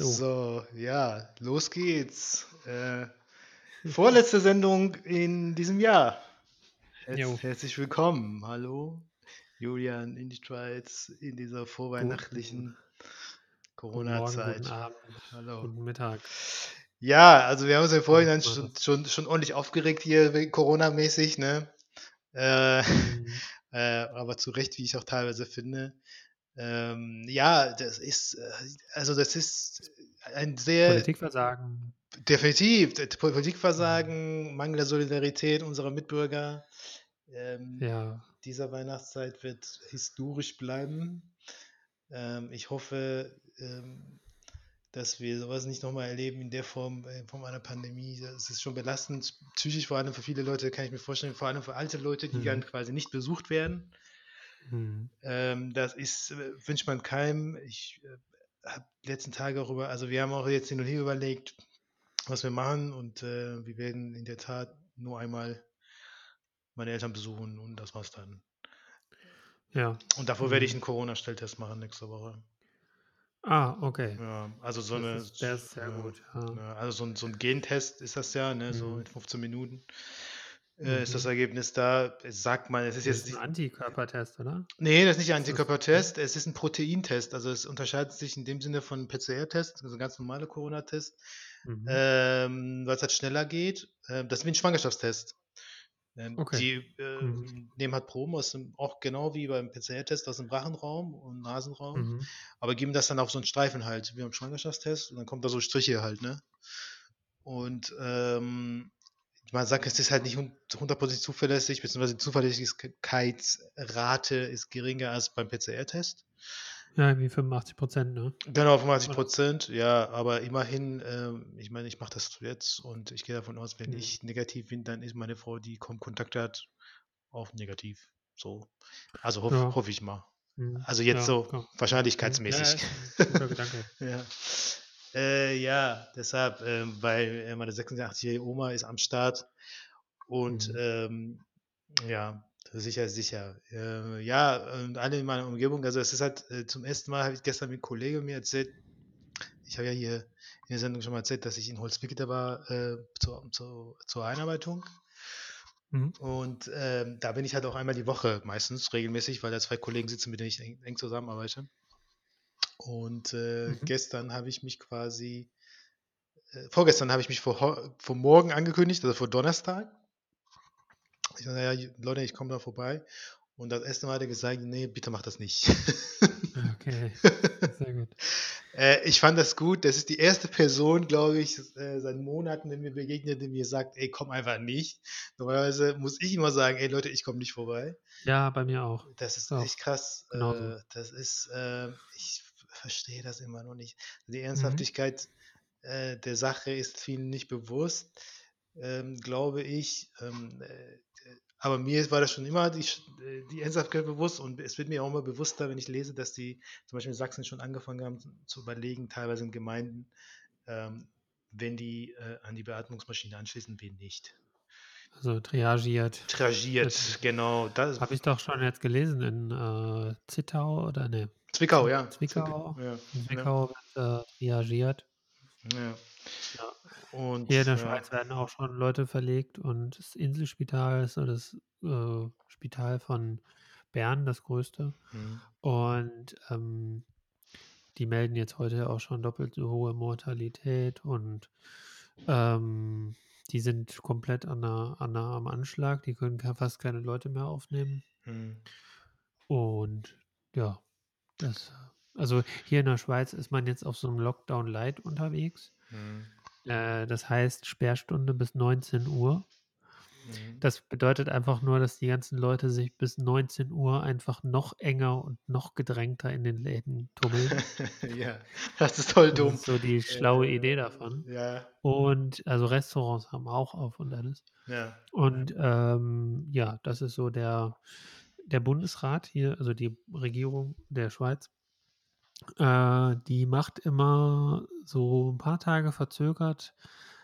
So. So, ja, los geht's. Äh, vorletzte Sendung in diesem Jahr. Herz, Jo. herzlich willkommen. Hallo, Julian in die Schweiz in dieser vorweihnachtlichen Morgen, guten Corona-Zeit. Abend, Hallo. guten Mittag. Ja, also wir haben uns im Vorhinein Ja, schon, schon, schon ordentlich aufgeregt hier Corona-mäßig, ne? Äh, Mhm. äh, aber zu Recht, wie ich auch teilweise finde. Ähm, ja, das ist, äh, also das ist ein sehr Politikversagen. definitiv das Politikversagen, Mangel der Solidarität unserer Mitbürger. Ähm, Ja, dieser Weihnachtszeit wird historisch bleiben. Ähm, ich hoffe, ähm, dass wir sowas nicht nochmal erleben in der Form, äh, Form einer Pandemie. Das ist schon belastend, psychisch vor allem für viele Leute, kann ich mir vorstellen, vor allem für alte Leute, die Mhm. dann quasi nicht besucht werden. Mhm. Ähm, das ist, äh, wünscht man keinem. Ich äh, habe letzten Tage darüber, also wir haben auch jetzt hin und her überlegt, was wir machen und äh, wir werden in der Tat nur einmal meine Eltern besuchen und das war's dann. ja. Und davor werde ich Mhm. einen Corona-Stelltest machen nächste Woche. Ah, okay. Ja, also so Das eine, ist, der ist sehr ja, gut. Ja. also so ein, so ein Gentest ist das ja, ne, so Mhm. in 15 Minuten äh, ist das Mhm. Ergebnis da. Sagt man, es ist Das jetzt ist ein Antikörpertest, oder? nee, das ist nicht ein Antikörpertest, es ist ein Proteintest. Also es unterscheidet sich in dem Sinne von PCR-Test, also ein ganz normaler Corona-Test, mhm. ähm, weil es halt schneller geht. Ähm, das ist wie ein Schwangerschaftstest. Ähm, Okay. die äh, Mhm. nehmen halt Proben aus dem, auch genau wie beim PCR-Test aus dem Rachenraum und Nasenraum, Mhm. aber geben das dann auf so einen Streifen halt, wie beim Schwangerschaftstest, und dann kommt da so Striche halt, ne? Und ähm, man sagt, es ist halt nicht hund- hundertprozentig zuverlässig, beziehungsweise die Zuverlässigkeitsrate ist geringer als beim PCR-Test. Ja, wie 85 Prozent, ne? Genau, 85 Oder? Prozent, ja, aber immerhin, ähm, ich meine, ich mache das jetzt und ich gehe davon aus, wenn Mhm. ich negativ bin, dann ist meine Frau, die kaum Kontakt hat, auch negativ. So. Also hoff, Ja. hoffe ich mal. Mhm. Also jetzt Ja, so klar. Ja, wahrscheinlichkeitsmäßig. ein guter Gedanke. Ja. Äh, ja, deshalb, ähm, weil äh, meine 86-jährige Oma ist am Start und Mhm. ähm, ja, sicher, sicher. Äh, ja, und alle in meiner Umgebung, also es ist halt äh, zum ersten Mal, habe ich gestern mit einem Kollegen mir erzählt, ich habe ja hier in der Sendung schon mal erzählt, dass ich in Holzwickede war äh, zur, zur, zur Einarbeitung. Mhm. Und ähm, da bin ich halt auch einmal die Woche meistens regelmäßig, weil da zwei Kollegen sitzen, mit denen ich eng, eng zusammenarbeite. Und äh, Mhm. gestern habe ich mich quasi, äh, vorgestern habe ich mich vor, vor morgen angekündigt, also vor Donnerstag. Ich sage, naja, Leute, ich komme da vorbei. Und das erste Mal hat er gesagt, nee, bitte mach das nicht. Okay, sehr gut. äh, ich fand das gut. Das ist die erste Person, glaube ich, äh, seit Monaten, die mir begegnet, die mir sagt, ey, komm einfach nicht. Normalerweise muss ich immer sagen, ey Leute, ich komme nicht vorbei. Ja, bei mir auch. Das ist Auch echt krass. genauso. Äh, das ist, äh, ich verstehe das immer noch nicht. Die Mhm. Ernsthaftigkeit äh, der Sache ist vielen nicht bewusst, ähm, glaube ich. Ähm, äh, aber mir war das schon immer die, äh, die Ernsthaftigkeit bewusst und es wird mir auch immer bewusster, wenn ich lese, dass die zum Beispiel in Sachsen schon angefangen haben zu überlegen, teilweise in Gemeinden, ähm, wenn die äh, an die Beatmungsmaschine anschließen, wen nicht. Also triagiert. Tragiert, Wird, genau. Das, habe ich doch schon jetzt gelesen in äh, Zittau oder ne? Zwickau, Zwick, ja. Zwick, Zwickau. ja. Zwickau wird äh, triagiert. Ja. Ja. Und Hier in der ja, Schweiz werden auch schon Leute verlegt und das Inselspital ist so das äh, Spital von Bern, das größte. hm, Und ähm, die melden jetzt heute auch schon doppelt so hohe Mortalität und ähm, die sind komplett an der, an der, am Anschlag. Die können fast keine Leute mehr aufnehmen. hm, Und ja, das, also hier in der Schweiz ist man jetzt auf so einem Lockdown Light unterwegs. hm, Äh, das heißt Sperrstunde bis 19 Uhr. hm. Das bedeutet einfach nur, dass die ganzen Leute sich bis 19 Uhr einfach noch enger und noch gedrängter in den Läden tummeln. ja, das ist voll Das dumm. ist so die schlaue Idee Äh, davon. ja, Und also Restaurants haben auch auf und alles. ja. Und ähm, ja, das ist so der, der Bundesrat hier, also die Regierung der Schweiz, äh, die macht immer so ein paar Tage verzögert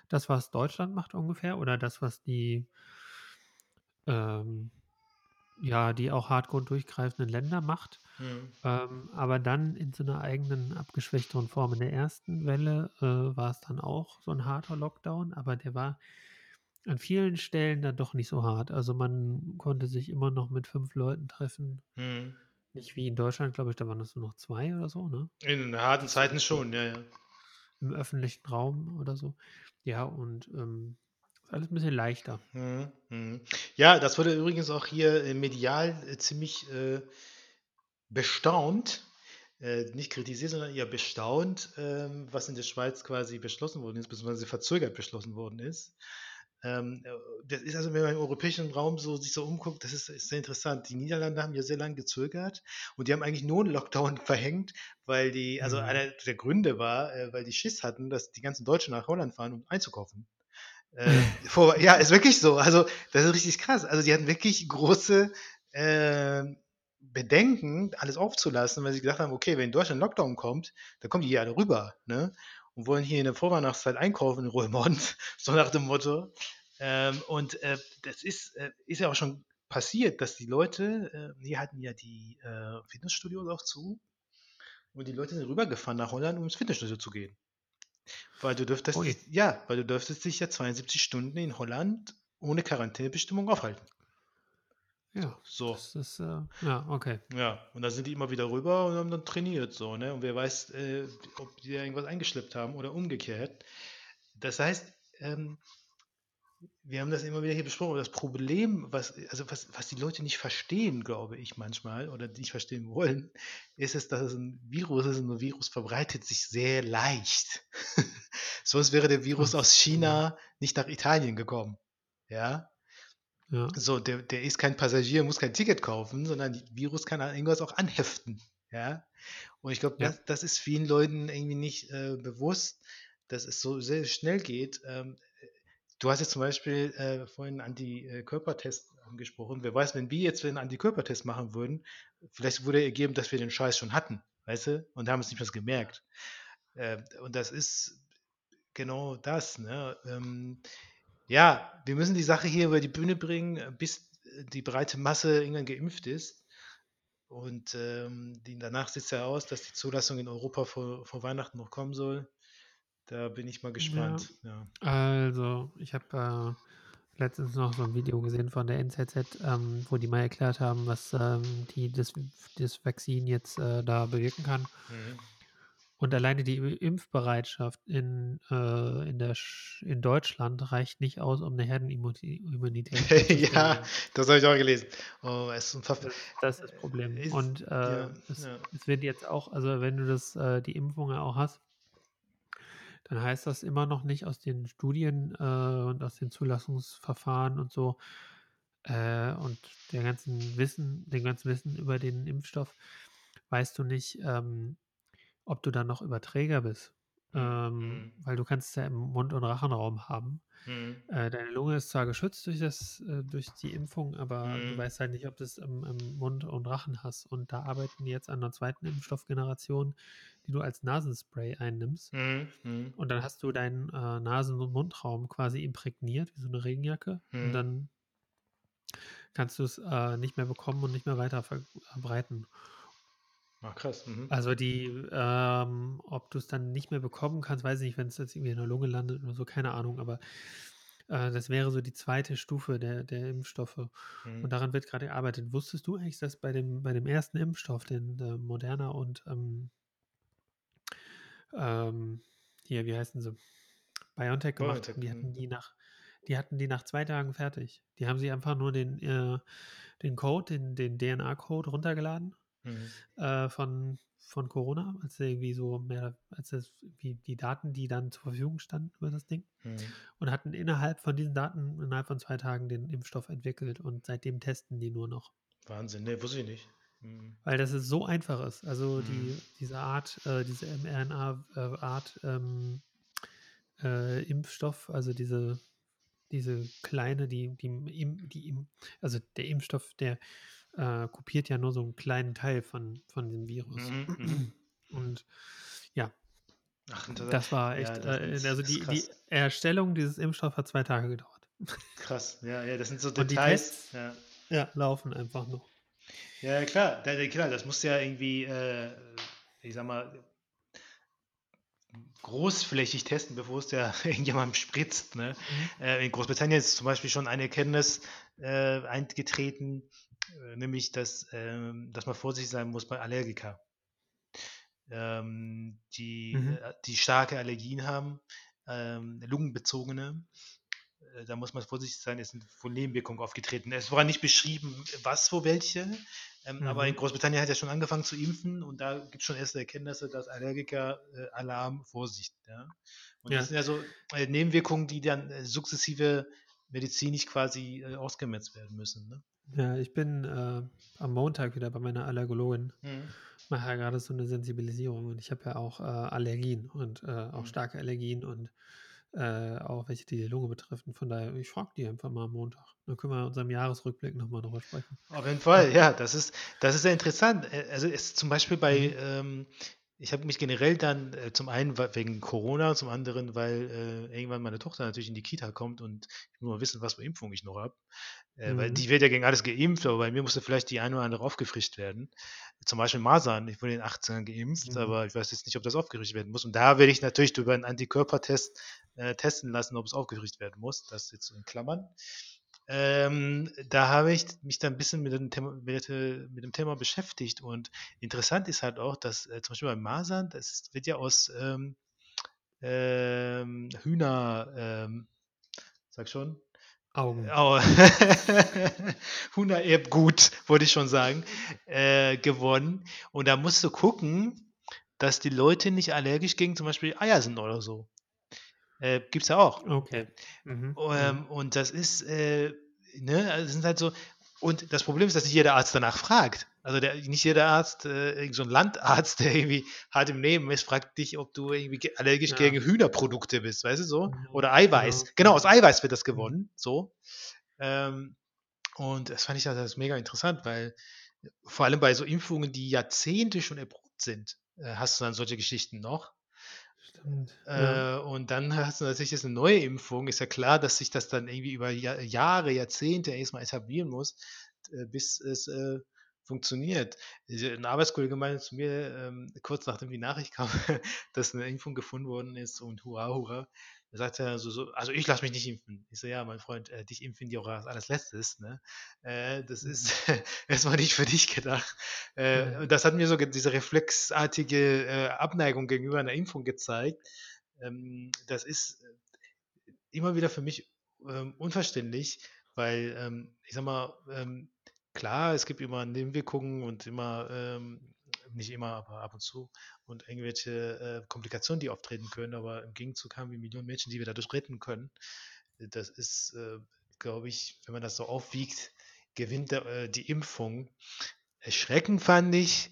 das, was Deutschland macht ungefähr, oder das, was die, ähm, ja, die auch hardcore durchgreifenden Länder macht. Mhm. Ähm, aber dann in so einer eigenen abgeschwächteren Form. In der ersten Welle äh, war es dann auch so ein harter Lockdown, aber der war an vielen Stellen dann doch nicht so hart. Also man konnte sich immer noch mit fünf Leuten treffen. Mhm. Nicht wie in Deutschland, glaube ich, da waren das nur noch zwei oder so, ne? In harten Zeiten schon, ja, ja. Im öffentlichen Raum oder so. Ja, und ähm, alles ein bisschen leichter. Mhm. Mhm. Ja, das wurde übrigens auch hier äh, medial äh, ziemlich äh, bestaunt, äh, nicht kritisiert, sondern eher bestaunt, ähm, was in der Schweiz quasi beschlossen worden ist, beziehungsweise verzögert beschlossen worden ist. Ähm, äh, das ist also, wenn man im europäischen Raum so sich so umguckt, das ist, ist sehr interessant. Die Niederlande haben ja sehr lange gezögert und die haben eigentlich nur einen Lockdown verhängt, weil die, also Mhm. einer der Gründe war, äh, weil die Schiss hatten, dass die ganzen Deutschen nach Holland fahren, um einzukaufen. Äh, vor, ja, ist wirklich so. Also, das ist richtig krass. Also, die hatten wirklich große äh, Bedenken, alles aufzulassen, weil sie gedacht haben, okay, wenn in Deutschland Lockdown kommt, dann kommen die hier alle rüber, ne? Und wollen hier in der Vorweihnachtszeit einkaufen in Roermond, so nach dem Motto. Ähm, und äh, das ist, äh, ist ja auch schon passiert, dass die Leute, äh, die hatten ja die äh, Fitnessstudios auch zu, und die Leute sind rübergefahren nach Holland, um ins Fitnessstudio zu gehen. Weil du dürftest, Ui. ja, weil du dürftest dich ja 72 Stunden in Holland ohne Quarantänebestimmung aufhalten. Ja, So, das ist, äh, ja, okay. ja. Und dann sind die immer wieder rüber und haben dann trainiert, so, ne? Und wer weiß, äh, ob die da irgendwas eingeschleppt haben oder umgekehrt. Das heißt, ähm, wir haben das immer wieder hier besprochen. Das Problem, was, also was, was die Leute nicht verstehen, glaube ich manchmal, oder nicht verstehen wollen, ist es, dass es ein Virus ist und ein Virus verbreitet sich sehr leicht. Sonst wäre der Virus aus. China nicht nach Italien gekommen. Ja, Ja, so, der, der ist kein Passagier, muss kein Ticket kaufen, sondern Virus kann an irgendwas auch anheften. Ja, und ich glaube, Ja. das, das ist vielen Leuten irgendwie nicht äh, bewusst, dass es so sehr schnell geht. Ähm, du hast jetzt zum Beispiel äh, vorhin Antikörpertest angesprochen. Wer weiß, wenn wir jetzt einen Antikörpertest machen würden, vielleicht würde ergeben, dass wir den Scheiß schon hatten, weißt du, und haben es nicht mehr gemerkt. Äh, und das ist genau das. Ne? Ähm, ja, wir müssen die Sache hier über die Bühne bringen, bis die breite Masse irgendwann geimpft ist. Und ähm, danach sieht es ja aus, dass die Zulassung in Europa vor, vor Weihnachten noch kommen soll. Da bin ich mal gespannt. Ja. also ich habe äh, letztens noch so ein Video gesehen von der NZZ, ähm, wo die mal erklärt haben, was ähm, die, das, das Vakzin jetzt äh, da bewirken kann. Mhm. Und alleine die Impfbereitschaft in, äh, in, der Sch in Deutschland reicht nicht aus, um eine Herdenimmunität herzustellen. ja, das habe ich auch gelesen. Oh, es ist. Das, das ist das Problem. Ist- Und äh, ja, es, ja. es wird jetzt auch, also wenn du das, äh, die Impfung ja auch hast, dann heißt das immer noch nicht aus den Studien äh, und aus den Zulassungsverfahren und so äh, und der ganzen Wissen, dem ganzen Wissen über den Impfstoff, weißt du nicht, ähm, ob du dann noch Überträger bist. Mhm. Ähm, Mhm. weil du kannst es ja im Mund- und Rachenraum haben. Mhm. Äh, deine Lunge ist zwar geschützt durch, das, äh, durch die Impfung, aber du Mhm. weißt halt nicht, ob du es im, im Mund und Rachen hast. Und da arbeiten die jetzt an einer zweiten Impfstoffgeneration, die du als Nasenspray einnimmst. Mhm. Mhm. Und dann hast du deinen äh, Nasen- und Mundraum quasi imprägniert, wie so eine Regenjacke. Mhm. Und dann kannst du es äh, nicht mehr bekommen und nicht mehr weiter ver- verbreiten. Ach, krass. Mhm. Also die, ähm, ob du es dann nicht mehr bekommen kannst, weiß ich nicht, wenn es jetzt irgendwie in der Lunge landet oder so, keine Ahnung, aber äh, das wäre so die zweite Stufe der, der Impfstoffe. Mhm. Und daran wird gerade gearbeitet. Wusstest du eigentlich, dass bei dem, bei dem ersten Impfstoff, den äh, Moderna und ähm, ähm, hier, wie heißen sie? BioNTech gemacht BioNTech, haben, die mhm. hatten die nach, die hatten die nach zwei Tagen fertig. Die haben sie einfach nur den, äh, den Code, den, den DNA-Code runtergeladen Mhm. äh, von, von Corona, als irgendwie so mehr, als das, wie die Daten, die dann zur Verfügung standen über das Ding Mhm. und hatten innerhalb von diesen Daten innerhalb von zwei Tagen den Impfstoff entwickelt und seitdem testen die nur noch. Wahnsinn, ne, wusste ich nicht. Mhm. Weil das ist so einfach ist. Also Mhm. die, diese Art, äh, diese mRNA-Art ähm, äh, Impfstoff, also diese, diese kleine, die, die, die also der Impfstoff, der äh, kopiert ja nur so einen kleinen Teil von, von dem Virus. Mhm, mhm. Und ja, Ach, das war Ja, echt, das äh, ist- also die, die. Erstellung dieses Impfstoffs hat zwei Tage gedauert. Krass, ja, ja, das sind so Details. Ja. Ja, laufen einfach noch. Ja, klar, klar, das muss ja irgendwie, äh, ich sag mal, großflächig testen, bevor es ja irgendjemandem spritzt. Ne? Mhm. Äh, in Großbritannien ist zum Beispiel schon eine Erkenntnis äh, eingetreten, äh, nämlich, dass, ähm, dass man vorsichtig sein muss bei Allergiker, ähm, die, mhm. Äh, die starke Allergien haben, ähm, lungenbezogene. Äh, da muss man vorsichtig sein, es sind wohl Nebenwirkungen aufgetreten. Es war nicht beschrieben, was wo welche, ähm, mhm. aber in Großbritannien hat ja schon angefangen zu impfen und da gibt es schon erste Erkenntnisse, dass Allergiker äh, Alarm, Vorsicht. Ja? Und ja. das sind ja so äh, Nebenwirkungen, die dann äh, sukzessive medizinisch quasi äh, ausgemerzt werden müssen. Ne? Ja, ich bin äh, am Montag wieder bei meiner Allergologin. Mhm. Mache ja gerade so eine Sensibilisierung und ich habe ja auch Allergien und auch mhm. starke Allergien und äh, auch welche die, die Lunge betreffen. Von daher, ich frage die einfach mal am Montag. Dann können wir in unserem Jahresrückblick nochmal drüber sprechen. Auf jeden Fall, ja, das ist, das ist sehr interessant. Also ist zum Beispiel bei, mhm. ähm, ich habe mich generell dann äh, zum einen wegen Corona, zum anderen, weil äh, irgendwann meine Tochter natürlich in die Kita kommt und ich muss mal wissen, was für Impfung ich noch habe. Äh, mhm. Weil die wird ja gegen alles geimpft, aber bei mir musste vielleicht die eine oder andere aufgefrischt werden. Zum Beispiel Masern. Ich wurde in den 18ern geimpft, mhm. aber ich weiß jetzt nicht, ob das aufgerichtet werden muss. Und da werde ich natürlich über einen Antikörpertest äh, testen lassen, ob es aufgerichtet werden muss. Das jetzt in Klammern. Ähm, da habe ich mich dann ein bisschen mit dem, Thema, mit, mit dem, Thema, beschäftigt und interessant ist halt auch, dass äh, zum Beispiel bei Masern, das wird ja aus ähm, ähm, Hühner, ähm, sag schon, Augen. Oh. Hühnererbgut, wollte ich schon sagen, äh, gewonnen. Und da musst du gucken, dass die Leute nicht allergisch gegen zum Beispiel Eier sind oder so. Äh, Gibt es ja auch. Okay. Mhm. Ähm, mhm. Und das ist, äh, ne, also sind halt so, und das Problem ist, dass nicht jeder Arzt danach fragt. Also der, nicht jeder Arzt, äh, so ein Landarzt, der irgendwie hart im Leben ist, fragt dich, ob du irgendwie allergisch ja. gegen Hühnerprodukte bist, weißt du so? Mhm. Oder Eiweiß. Genau. genau, aus Eiweiß wird das mhm. gewonnen, so. Ähm, und das fand ich also das mega interessant, weil vor allem bei so Impfungen, die Jahrzehnte schon erprobt sind, äh, hast du dann solche Geschichten noch. Stimmt. Äh, ja. Und dann hast du natürlich jetzt eine neue Impfung. Ist ja klar, dass sich das dann irgendwie über Jahr, Jahre, Jahrzehnte erstmal etablieren muss, äh, bis es äh, funktioniert. Ein Arbeitskollege meinte zu mir, ähm, kurz nachdem die Nachricht kam, dass eine Impfung gefunden worden ist und hurra, hurra, er sagt ja so, so also ich lasse mich nicht impfen. Ich so, ja, mein Freund, äh, dich impfen die auch als alles Letztes. Ne? Äh, das mhm. ist erstmal nicht für dich gedacht. Äh, mhm. Das hat mir so diese reflexartige äh, Abneigung gegenüber einer Impfung gezeigt. Ähm, das ist äh, immer wieder für mich ähm, unverständlich, weil ähm, ich sag mal, ähm, klar, es gibt immer Nebenwirkungen und immer ähm, nicht immer, aber ab und zu, und irgendwelche äh, Komplikationen, die auftreten können, aber im Gegenzug haben wir Millionen Menschen, die wir dadurch retten können. Das ist, äh, glaube ich, wenn man das so aufwiegt, gewinnt äh, die Impfung. Erschreckend fand ich,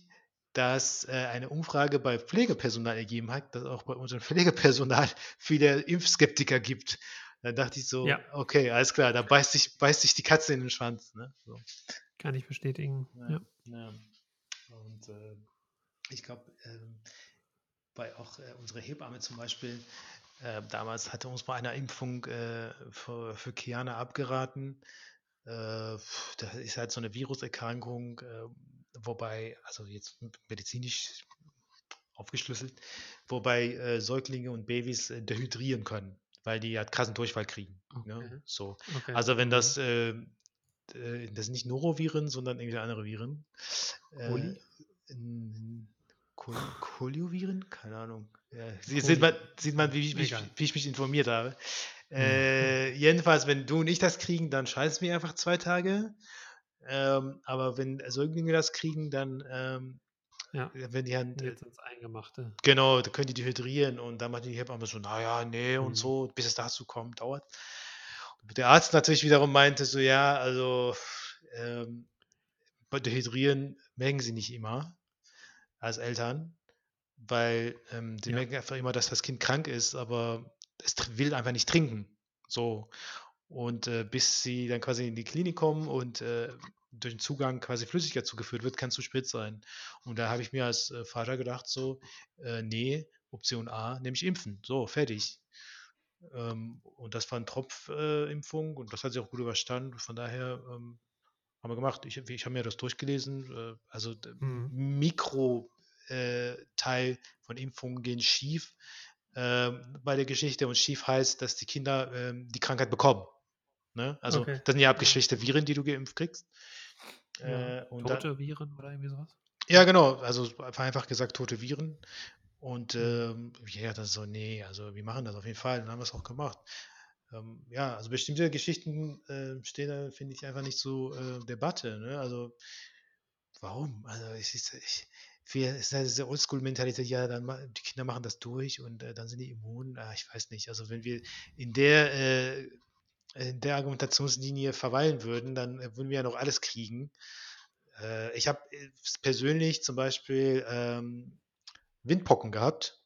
dass äh, eine Umfrage bei Pflegepersonal ergeben hat, dass auch bei unserem Pflegepersonal viele Impfskeptiker gibt. Da dachte ich so, ja. okay, alles klar, da beißt sich, beißt sich die Katze in den Schwanz. Ne? So. Kann ich bestätigen. Ja. ja. ja. Und äh, ich glaube, ähm, bei auch äh, unsere Hebamme zum Beispiel, äh, damals hatte uns bei einer Impfung äh, für, für Kiana abgeraten. Äh, das ist halt so eine Viruserkrankung, äh, wobei, also jetzt medizinisch aufgeschlüsselt, wobei äh, Säuglinge und Babys dehydrieren können, weil die halt krassen Durchfall kriegen. Ne? Okay. Ne? So. Okay. Also wenn das äh, das sind nicht Noroviren, sondern irgendwie andere Viren. Äh, Kolioviren? Keine Ahnung. Ja, sieht, man, sieht man, wie ich, mich, wie ich mich informiert habe. Mhm. Äh, jedenfalls, wenn du und ich das kriegen, dann scheiß mir einfach zwei Tage. Ähm, aber wenn Säuglinge das kriegen, dann ähm, ja. wenn die halt, jetzt ins Eingemachte. Genau, da können die dehydrieren und dann macht die Hebamme so, naja, nee mhm. und so, bis es dazu kommt, dauert. Und der Arzt natürlich wiederum meinte so, ja, also ähm, Dehydrieren merken sie nicht immer als Eltern, weil ähm, die ja. merken einfach immer, dass das Kind krank ist, aber es will einfach nicht trinken. So. Und äh, bis sie dann quasi in die Klinik kommen und äh, durch den Zugang quasi Flüssigkeit zugeführt wird, kann es zu spät sein. Und da habe ich mir als äh, Vater gedacht, so, äh, nee, Option A, nämlich impfen. So, fertig. Ähm, und das war eine Tropfimpfung und das hat sie auch gut überstanden. Von daher ähm, haben wir gemacht. Ich, ich habe mir das durchgelesen. Äh, also Mhm. Mikro äh, von Impfungen gehen schief ähm, bei der Geschichte und schief heißt, dass die Kinder ähm, die Krankheit bekommen. Ne? Also Okay. das sind ja abgeschwächte Viren, die du geimpft kriegst. Ja. Äh, Tote Viren oder irgendwie sowas? ja, genau. Also vereinfacht gesagt tote Viren. Und Mhm. ähm, ja, das ist so, nee, also wir machen das auf jeden Fall. Dann haben wir es auch gemacht. Ähm, ja, also bestimmte Geschichten äh, stehen da, finde ich, einfach nicht zur äh, Debatte. Ne? Also warum? Also es ist, ich, wir, ist diese Oldschool-Mentalität, ja, dann die Kinder machen das durch und äh, dann sind die immun. Ah, ich weiß nicht. Also wenn wir in der, äh, in der Argumentationslinie verweilen würden, dann äh, würden wir ja noch alles kriegen. Äh, ich habe persönlich zum Beispiel ähm, Windpocken gehabt.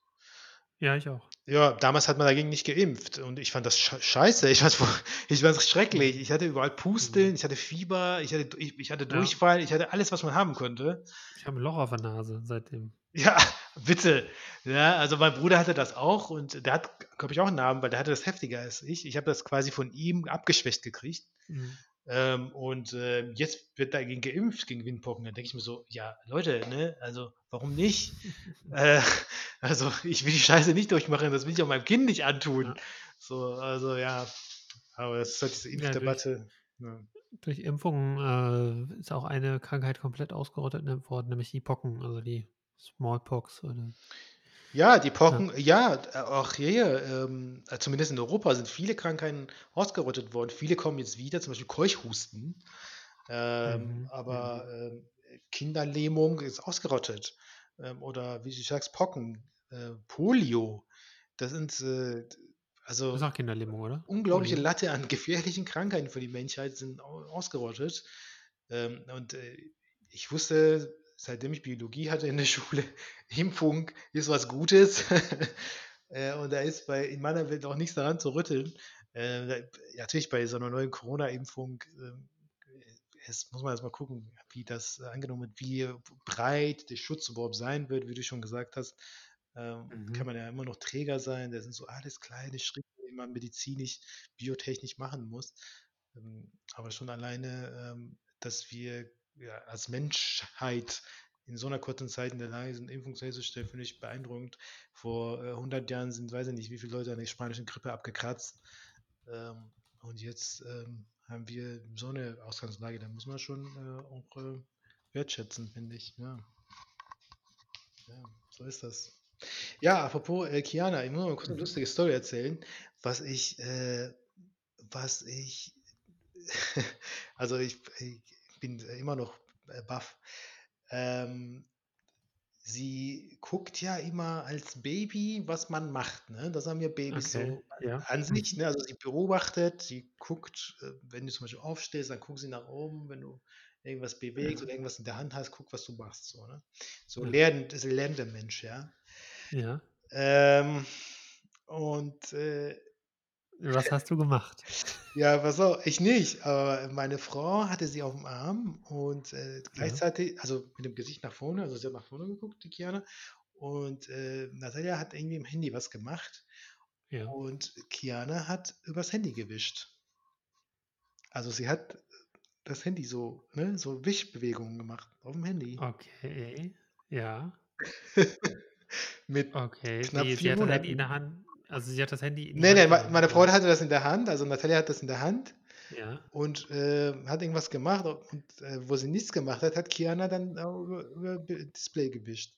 Ja, ich auch. Ja, damals hat man dagegen nicht geimpft und ich fand das sche- scheiße. Ich fand's, ich fand's schrecklich. Ich hatte überall Pusteln, ich hatte Fieber, ich hatte, ich, ich hatte Ja. Durchfall, ich hatte alles, was man haben konnte. Ich habe ein Loch auf der Nase seitdem. Ja, bitte. Ja, also mein Bruder hatte das auch und der hat, glaube ich, auch einen Namen, weil der hatte das heftiger als ich. Ich habe das quasi von ihm abgeschwächt gekriegt. Mhm. Ähm, und äh, jetzt wird dagegen geimpft, gegen Windpocken. Dann denke ich mir so, ja, Leute, ne, also warum nicht? äh, also ich will die Scheiße nicht durchmachen, das will ich auch meinem Kind nicht antun. Ja. So, also ja, aber es ist halt diese Ja, durch- Impfdebatte. Ja, Durch Impfungen äh, ist auch eine Krankheit komplett ausgerottet worden, nämlich die Pocken, also die Smallpox oder Ja, die Pocken, ja, äh, auch hier, ähm, äh, zumindest in Europa sind viele Krankheiten ausgerottet worden. Viele kommen jetzt wieder, zum Beispiel Keuchhusten. Ähm, Mhm, aber ähm, Kinderlähmung ist ausgerottet. Ähm, oder wie du sagst, Pocken, äh, Polio. Das sind äh, also ist auch Kinderlähmung, oder? unglaubliche Polio. Latte an gefährlichen Krankheiten für die Menschheit sind au- ausgerottet. Ähm, und äh, ich wusste, seitdem ich Biologie hatte in der Schule, Impfung ist was Gutes. äh, und da ist bei, in meiner Welt auch nichts daran zu rütteln. Äh, natürlich bei so einer neuen Corona-Impfung ähm, es muss man erst mal gucken, wie das angenommen wird, wie breit der Schutz überhaupt sein wird, wie du schon gesagt hast. Ähm, Mhm. Kann man ja immer noch Träger sein. Das sind so alles kleine Schritte, die man medizinisch, biotechnisch machen muss. Ähm, aber schon alleine, ähm, dass wir ja, als Menschheit in so einer kurzen Zeit in der Lage sind, Impfung herzustellen, finde ich beeindruckend. Vor äh, 100 Jahren sind, weiß ich nicht, wie viele Leute an der spanischen Grippe abgekratzt. Ähm, und jetzt ähm, haben wir so eine Ausgangslage, da muss man schon äh, auch äh, wertschätzen, finde ich. Ja. ja, so ist das. Ja, apropos äh, Kiana, ich muss mal kurz eine Mhm. lustige Story erzählen, was ich, äh, was ich, also ich, ich bin immer noch äh, baff. Ähm, sie guckt ja immer als Baby, was man macht. Ne? Das haben ja Babys Okay, so ja. an sich. Ne? Also sie beobachtet, sie guckt, äh, wenn du zum Beispiel aufstehst, dann guckt sie nach oben, wenn du irgendwas bewegst oder irgendwas in der Hand hast, guck, was du machst. So, ne? so Ja. lernt, ist ein lernender Mensch, ja. Ja. Ähm, und äh, Was hast du gemacht? ja, pass auf, ich nicht, aber meine Frau hatte sie auf dem Arm und äh, gleichzeitig, also mit dem Gesicht nach vorne, also sie hat nach vorne geguckt, die Kiana, und äh, Natalia hat irgendwie im Handy was gemacht Ja. und Kiana hat übers Handy gewischt. Also sie hat das Handy so, ne, so Wischbewegungen gemacht auf dem Handy. Okay. Ja. Mit, Okay. Knapp Wie, vier sie hat das Handy in Monaten. der Hand. Also sie hat das Handy in nee, Hand nee, meine? Frau hatte das in der Hand, also Natalia hat das in der Hand Ja. und äh, hat irgendwas gemacht und äh, wo sie nichts gemacht hat, hat Kiana dann über, Bi- Display gewischt.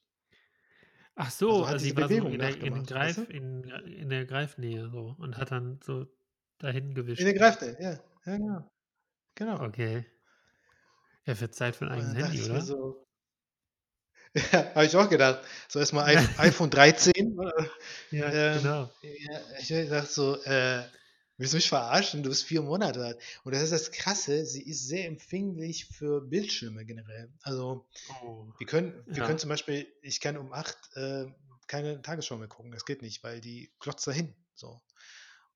Ach so, Also hat also sie war so Bewegung in der, in, Greif, weißt du? in, in der Greifnähe so und hat dann so dahin gewischt. In der Greifte, ja, ja, genau. Genau. Okay. Ja, für Zeit für ein eigenes Handy, oder? so, ja, habe ich auch gedacht, so erstmal iPhone, iPhone 13. oder? Ja, Ähm, genau. ja, ich dachte so, äh, willst du mich verarschen? Du bist vier Monate alt. Und das ist das Krasse, sie ist sehr empfänglich für Bildschirme generell. Also Oh. wir können, wir Ja. können zum Beispiel, ich kann um 8 äh, keine Tagesschau mehr gucken. Das geht nicht, weil die klotzt dahin. So.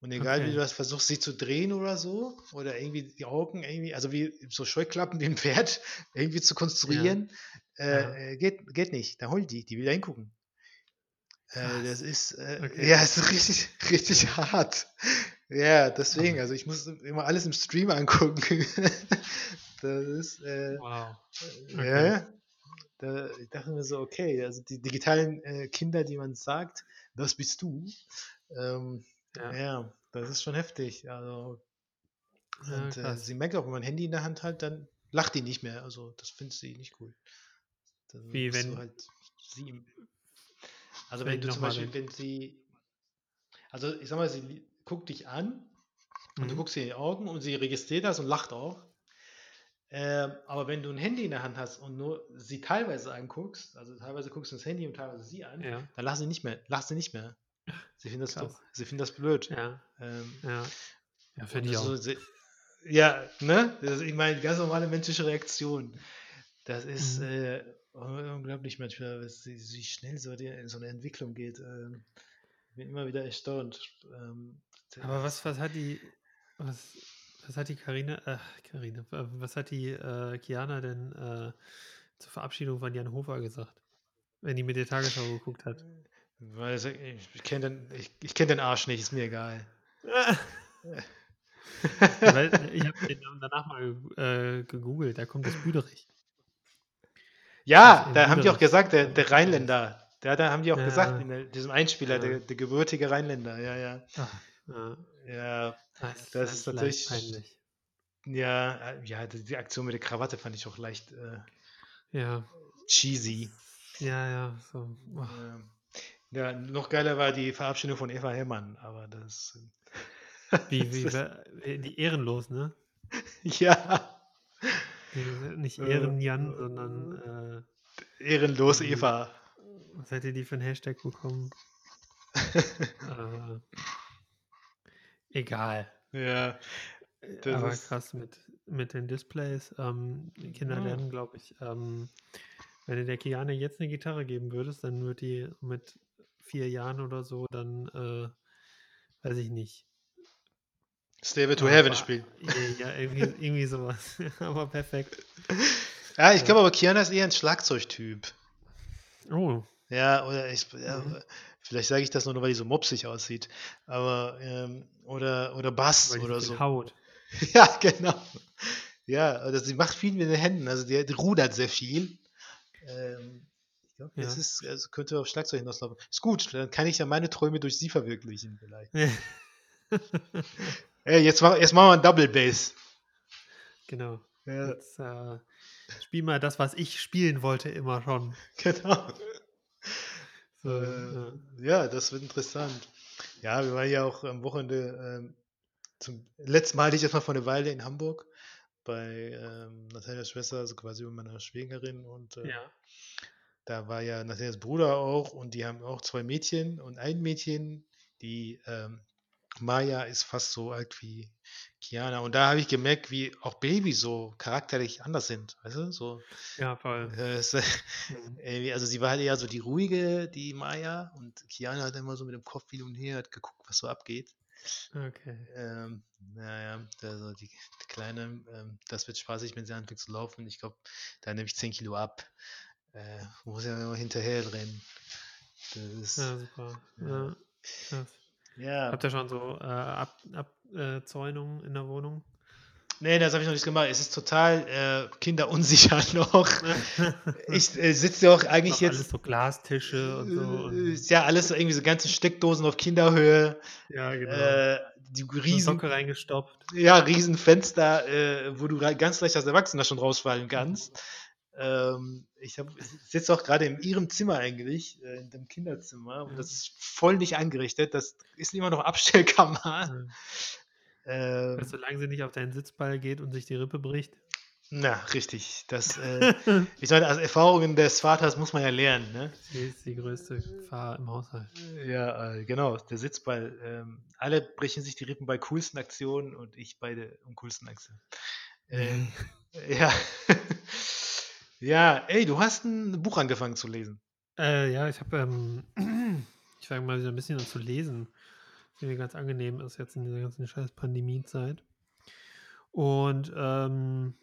Und egal wie Okay. du das versuchst, sie zu drehen oder so, oder irgendwie die Augen irgendwie, also wie so Scheuklappen wie ein Pferd irgendwie zu konstruieren, Aha. äh, äh, geht, geht nicht. Da heult die, die will da hingucken. Äh, das ist, äh, Okay. ja, ist richtig, richtig hart. Ja, deswegen, also ich muss immer alles im Stream angucken. Das ist, äh, Wow. äh, Okay. ja, da, ich dachte mir so, okay, also die digitalen Kinder, die man sagt, das bist du. Ähm, Ja, ja, das ist schon heftig. Also, ja und äh, krass. sie merkt auch, wenn man ein Handy in der Hand hat, dann lacht die nicht mehr. Also, das findet sie nicht cool. Dann Wie musst du wenn, halt sie im Also wenn wenn du zum Beispiel, wenn sie, also ich sag mal, sie guckt dich an und du Mhm. guckst ihr in die Augen und sie registriert das und lacht auch. Ähm, aber wenn du ein Handy in der Hand hast und nur sie teilweise anguckst, also teilweise guckst du das Handy und teilweise sie an, Ja, dann lacht sie nicht mehr, lacht sie nicht mehr. Sie findet das, do- krass. sie findet das blöd. Ja, Ähm, ja. Ja, finde ich ist so, auch. sie- ja, ne? Das ist, ich meine, ganz normale menschliche Reaktion. Das ist Mhm. äh, unglaublich manchmal, wie schnell so, die, so eine Entwicklung geht. Ähm, ich bin immer wieder erstaunt. Ähm, Aber was, was hat die, was, was hat die Karina, äh, Karina, äh, was hat die äh, Kiana denn äh, zur Verabschiedung von Jan Hofer gesagt, wenn die mit der Tagesschau geguckt hat? Weil sie- ich kenne den, ich, ich kenn den Arsch nicht, ist mir egal. Weil, ich habe den Namen danach mal äh, gegoogelt, da kommt das Büderich. Ja, in da haben die auch gesagt, der, der. Rheinländer. Da, da haben die auch gesagt, Ja, in der, diesem Einspieler, der, ja, der gebürtige Rheinländer. Ja, ja. ach, ja, Ja, das ist das ist natürlich, peinlich. ja, ja, die, Aktion mit der Krawatte fand ich auch leicht äh, Ja, cheesy. ja, ja, so. Oh. Ja. Ja, noch geiler war die Verabschiedung von Eva Hellmann, aber das, Wie, das wie, ist, wer- äh, die ehrenlos, ne? ja, Nicht äh, Ehren-Jan, sondern äh, ehrenlos die, Eva. was hätte die für einen Hashtag bekommen? Äh, egal. ja, Äh, das Aber ist, krass mit, mit den Displays. Ähm, Kinder lernen, glaube ich, ähm, wenn du der Kiane jetzt eine Gitarre geben würdest, dann wird die mit vier Jahren oder so dann, äh, weiß ich nicht, Stairway to äh, Heaven spielen. ja, irgendwie, irgendwie sowas. Aber perfekt. Ja, ich Ja. glaube aber, Kiana ist eher ein Schlagzeugtyp. Oh. Ja, oder ich, ja, Mhm. vielleicht sage ich das nur, weil die so mopsig aussieht. Aber, ähm, oder, oder Bass Weil oder so. haut. Ja, genau. Ja, also sie macht viel mit den Händen, also die, die rudert sehr viel. Ähm, ich glaube, das Ja. ist, also könnte auf Schlagzeug hinauslaufen. Ist gut, dann kann ich ja meine Träume durch sie verwirklichen vielleicht. Ey, jetzt, mach, jetzt machen wir einen Double Bass. genau. Ja, Jetzt äh, spiel mal das, was ich spielen wollte, immer schon. genau. So, Äh, ja. ja, das wird interessant. Ja, wir waren ja auch am Wochenende, ähm, zum letzten Mal hatte ich jetzt mal vor einer Weile in Hamburg bei ähm, Natalias Schwester, also quasi bei meiner Schwägerin und äh, ja. Da war ja Natalias Bruder auch und die haben auch zwei Mädchen und ein Mädchen, die ähm, Maya ist fast so alt wie Kiana und da habe ich gemerkt, wie auch Babys so charakterlich anders sind, weißt du, so Ja, voll. äh, Mhm. irgendwie, also sie war halt eher so die ruhige, die Maya und Kiana hat immer so mit dem Kopf hin und her, hat geguckt, was so abgeht. Okay. Ähm, naja, also die, die Kleine, ähm, das wird spaßig, wenn sie anfängt zu laufen. Ich glaube, da nehme ich 10 Kilo ab. Äh, muss ja immer hinterher rennen. Das ist, Ja, super. ja. Ja, ja. Habt ihr schon so äh, Ab Abzäunungen in der Wohnung? Nee, das habe ich noch nicht gemacht. Es ist total äh, kinderunsicher noch. Ich äh, sitze ja auch eigentlich alles jetzt. so Glastische und so. Äh, Und, ist ja alles so irgendwie so ganze Steckdosen auf Kinderhöhe. ja, genau. Äh, die riesen, Socke reingestopft. ja, riesen Fenster, äh, wo du ganz leicht als Erwachsener schon rausfallen kannst. Ähm, ich hab- sitze auch gerade in ihrem Zimmer eigentlich, äh, in dem Kinderzimmer, und das ist voll nicht eingerichtet. Das ist immer noch Abstellkammer. Ja. Ähm, Weil solange sie nicht auf deinen Sitzball geht und sich die Rippe bricht. na, richtig. Das, äh, ich meine, aus Erfahrungen des Vaters muss man ja lernen, ne? Sie ist die größte Gefahr im Haushalt. Ja, äh, genau, der Sitzball. Ähm, alle brechen sich die Rippen bei coolsten Aktionen und ich bei der uncoolsten Aktion. Ähm, ja. ja, ey, du hast ein Buch angefangen zu lesen. Äh, ja, ich habe, ähm, ich fange mal wieder ein bisschen an zu lesen, was mir ganz angenehm ist jetzt in dieser ganzen scheiß Pandemiezeit. Und ähm,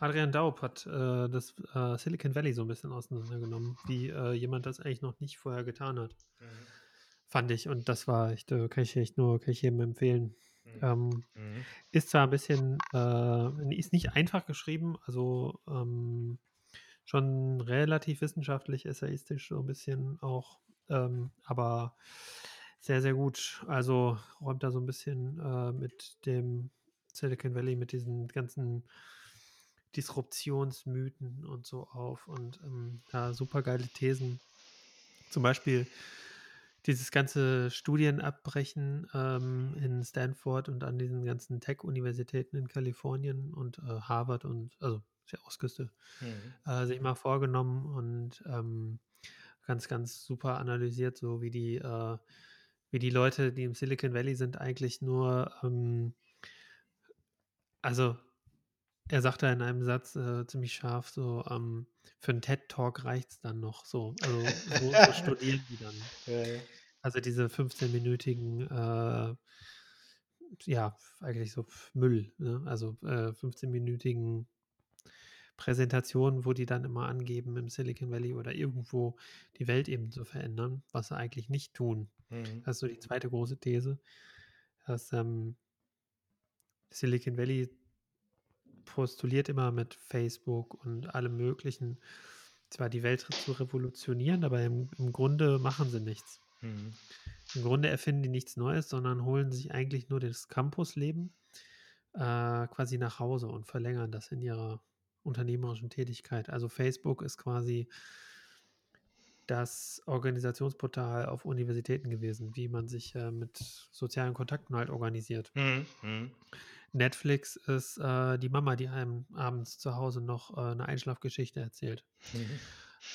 Adrian Daub hat äh, das äh, Silicon Valley so ein bisschen auseinandergenommen, wie äh, jemand das eigentlich noch nicht vorher getan hat, fand ich. Und das war echt, äh, kann ich echt nur, kann ich jedem empfehlen. Ähm, Mhm. ist zwar ein bisschen, äh, ist nicht einfach geschrieben, also ähm, schon relativ wissenschaftlich, essayistisch so ein bisschen auch, ähm, aber sehr, sehr gut. Also räumt da so ein bisschen äh, mit dem Silicon Valley, mit diesen ganzen Disruptionsmythen und so auf und ähm, ja, super geile Thesen. Zum Beispiel dieses ganze Studienabbrechen ähm, in Stanford und an diesen ganzen Tech-Universitäten in Kalifornien und äh, Harvard und also der Ostküste Mhm. äh, sich mal vorgenommen und ähm, ganz, ganz super analysiert, so wie die, äh, wie die Leute, die im Silicon Valley sind, eigentlich nur, ähm, also er sagt da in einem Satz äh, ziemlich scharf, so ähm, für einen TED-Talk reicht es dann noch so. Also so, so studieren die dann. Ja, ja. Also diese 15-minütigen, äh, ja, eigentlich so Müll, ne? also äh, 15-minütigen Präsentationen, wo die dann immer angeben im Silicon Valley oder irgendwo die Welt eben zu verändern, was sie eigentlich nicht tun. Mhm. Das ist so die zweite große These, dass ähm, Silicon Valley postuliert immer mit Facebook und allem Möglichen zwar die Welt zu revolutionieren, aber im, im Grunde machen sie nichts. Mhm. Im Grunde erfinden die nichts Neues, sondern holen sich eigentlich nur das Campusleben äh, quasi nach Hause und verlängern das in ihrer unternehmerischen Tätigkeit. Also Facebook ist quasi das Organisationsportal auf Universitäten gewesen, wie man sich äh, mit sozialen Kontakten halt organisiert. Mhm. Netflix ist äh, die Mama, die einem abends zu Hause noch äh, eine Einschlafgeschichte erzählt. Mhm.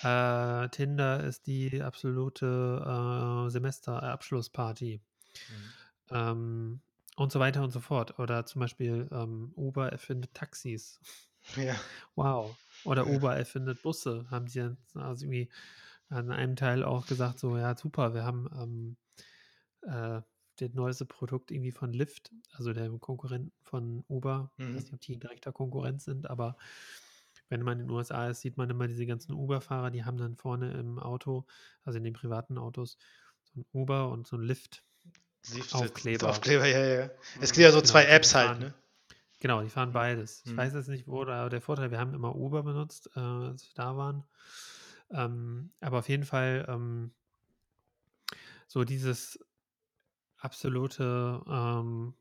Äh, Tinder ist die absolute äh, Semesterabschlussparty. Mhm. Ähm, und so weiter und so fort. Oder zum Beispiel ähm, Uber erfindet Taxis. Ja. Wow. Oder Ja. Uber erfindet Busse, haben sie also irgendwie an einem Teil auch gesagt, so, ja, super, wir haben ähm, äh, das neueste Produkt irgendwie von Lyft, also der Konkurrent von Uber. Ich weiß Mhm. nicht, ob die direkter Konkurrent sind, aber wenn man in den USA ist, sieht man immer diese ganzen Uber-Fahrer, die haben dann vorne im Auto, also in den privaten Autos, so ein Uber und so ein Lyft. Aufkleber. Aufkleber, ja, ja. Es gibt ja so Genau, zwei Apps halt, fahren- ne? Genau, die fahren beides. Ich Mhm. weiß jetzt nicht, wo da der Vorteil, wir haben immer Uber benutzt, äh, als wir da waren. Ähm, aber auf jeden Fall ähm, so dieses absolute ähm,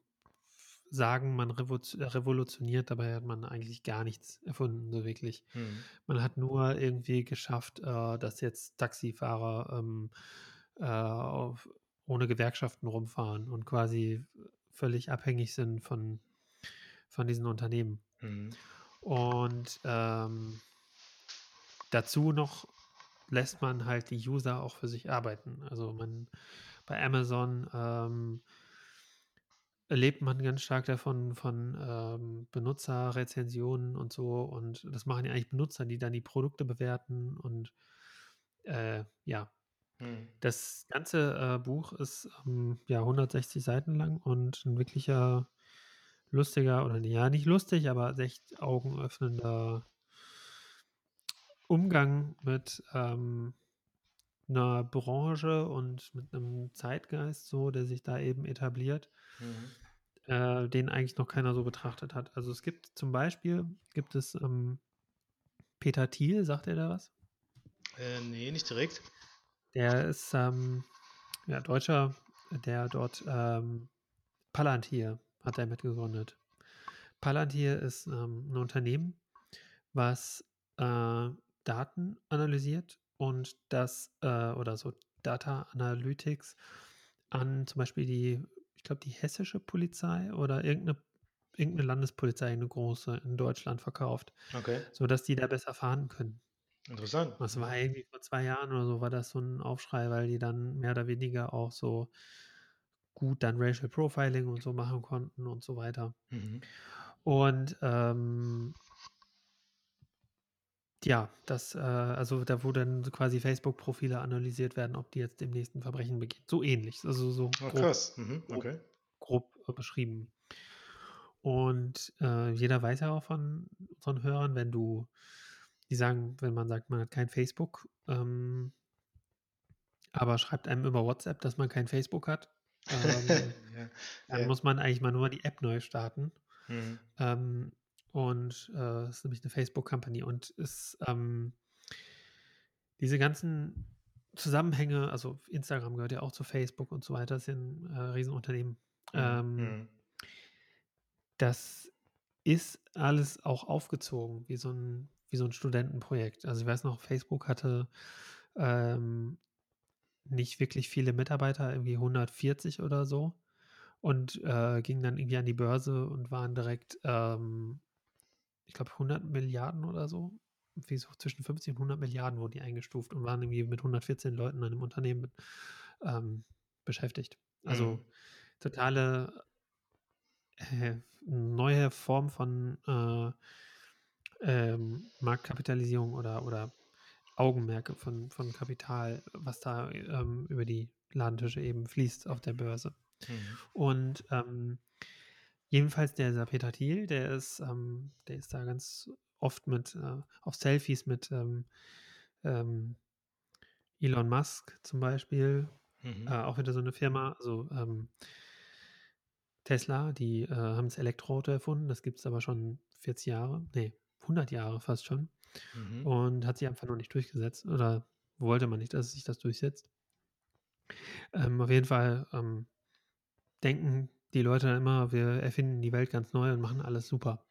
Sagen, man revo- revolutioniert, dabei hat man eigentlich gar nichts erfunden, so wirklich. Mhm. Man hat nur irgendwie geschafft, äh, dass jetzt Taxifahrer ähm, äh, auf, ohne Gewerkschaften rumfahren und quasi völlig abhängig sind von, von diesen Unternehmen. Mhm. Und ähm, dazu noch lässt man halt die User auch für sich arbeiten. Also man bei Amazon ähm, lebt man ganz stark davon von ähm, Benutzerrezensionen und so. Und das machen ja eigentlich Benutzer, die dann die Produkte bewerten. Und äh, ja, Mhm. das ganze äh, Buch ist ähm, ja 160 Seiten lang und ein wirklicher lustiger, oder ja, nicht lustig, aber echt augenöffnender Umgang mit ähm, einer Branche und mit einem Zeitgeist so, der sich da eben etabliert, Mhm. äh, den eigentlich noch keiner so betrachtet hat. Also es gibt zum Beispiel, gibt es ähm, Peter Thiel, sagt er da was? Äh, nee, nicht direkt. Der ist ähm, ja, Deutscher, der dort ähm, Palantir hat er mitgegründet. Palantir ist ähm, ein Unternehmen, was äh, Daten analysiert und das äh, oder so Data Analytics an zum Beispiel die, ich glaube, die hessische Polizei oder irgendeine, irgendeine Landespolizei, eine große in Deutschland verkauft, Okay, sodass die da besser fahren können. interessant. Das war irgendwie vor zwei Jahren oder so, war das so ein Aufschrei, weil die dann mehr oder weniger auch so gut dann Racial Profiling und so machen konnten und so weiter. Mhm. Und ähm, ja, das, äh, also da wo dann quasi Facebook-Profile analysiert werden, ob die jetzt dem nächsten Verbrechen begehen. So ähnlich, also so Oh, grob. Mhm. Okay. grob äh, beschrieben. Und äh, jeder weiß ja auch von unseren Hörern, wenn du, die sagen, wenn man sagt, man hat kein Facebook, ähm, aber schreibt einem über WhatsApp, dass man kein Facebook hat, Ähm, Ja, dann ja. muss man eigentlich mal nur die App neu starten. Mhm. Ähm, und äh, es ist nämlich eine Facebook-Company und es, ähm, diese ganzen Zusammenhänge, also Instagram gehört ja auch zu Facebook und so weiter, das sind äh, Riesenunternehmen. Mhm. Ähm, Mhm. das ist alles auch aufgezogen, wie so ein, wie so ein Studentenprojekt. Also ich weiß noch, Facebook hatte ähm, nicht wirklich viele Mitarbeiter, irgendwie 140 oder so. Und äh, ging dann irgendwie an die Börse und waren direkt, ähm, ich glaube, 100 Milliarden oder so. Wie so zwischen 50 und 100 Milliarden wurden die eingestuft und waren irgendwie mit 114 Leuten in einem Unternehmen mit, ähm, beschäftigt. Also Mhm. totale äh, neue Form von äh, ähm, Marktkapitalisierung oder, oder Augenmerke von, von Kapital, was da ähm, über die Ladentische eben fließt auf der Börse. Mhm. Und ähm, jedenfalls dieser Peter Thiel, der ist, ähm, der ist da ganz oft mit äh, auf Selfies mit ähm, ähm, Elon Musk zum Beispiel, Mhm. äh, auch wieder so eine Firma, also ähm, Tesla, die äh, haben das Elektroauto erfunden, das gibt es aber schon 40 Jahre, nee, 100 Jahre fast schon Mhm. und hat sich einfach noch nicht durchgesetzt oder wollte man nicht, dass sich das durchsetzt. Ähm, auf jeden Fall ähm, denken die Leute dann immer, wir erfinden die Welt ganz neu und machen alles super.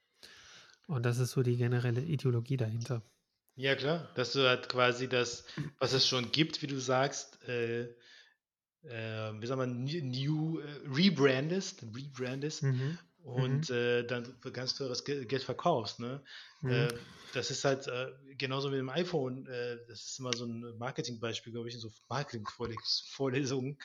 Und das ist so die generelle Ideologie dahinter. Ja, klar, dass du halt quasi das, was es schon gibt, wie du sagst, äh, äh, wie sagt man, new, äh, rebrandest, rebrandest Mhm. und äh, dann für ganz teures Ge- Geld verkaufst. Ne? Mhm. Äh, das ist halt äh, genauso mit dem iPhone. Äh, das ist immer so ein Marketingbeispiel, glaube ich, in so Marketingvorlesungen.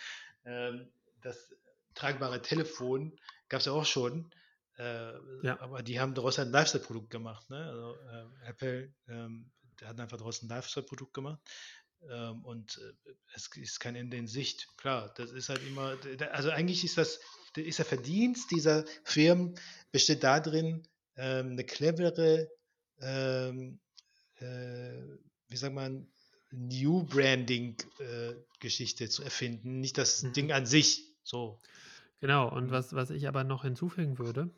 Ähm, das tragbare Telefon gab es ja auch schon. Äh, Ja. Aber die haben daraus ein Lifestyle-Produkt gemacht. Ne? Also, äh, Apple, ähm, hat einfach daraus ein Lifestyle-Produkt gemacht. Ähm, und äh, es ist kein Ende in Sicht. Klar, das ist halt immer, also eigentlich ist das, ist der Verdienst dieser Firmen besteht darin, ähm, eine clevere, ähm, äh, wie sagt man, New Branding äh, zu erfinden, nicht das Mhm. Ding an sich. So. Genau, und Mhm. was, was ich aber noch hinzufügen würde,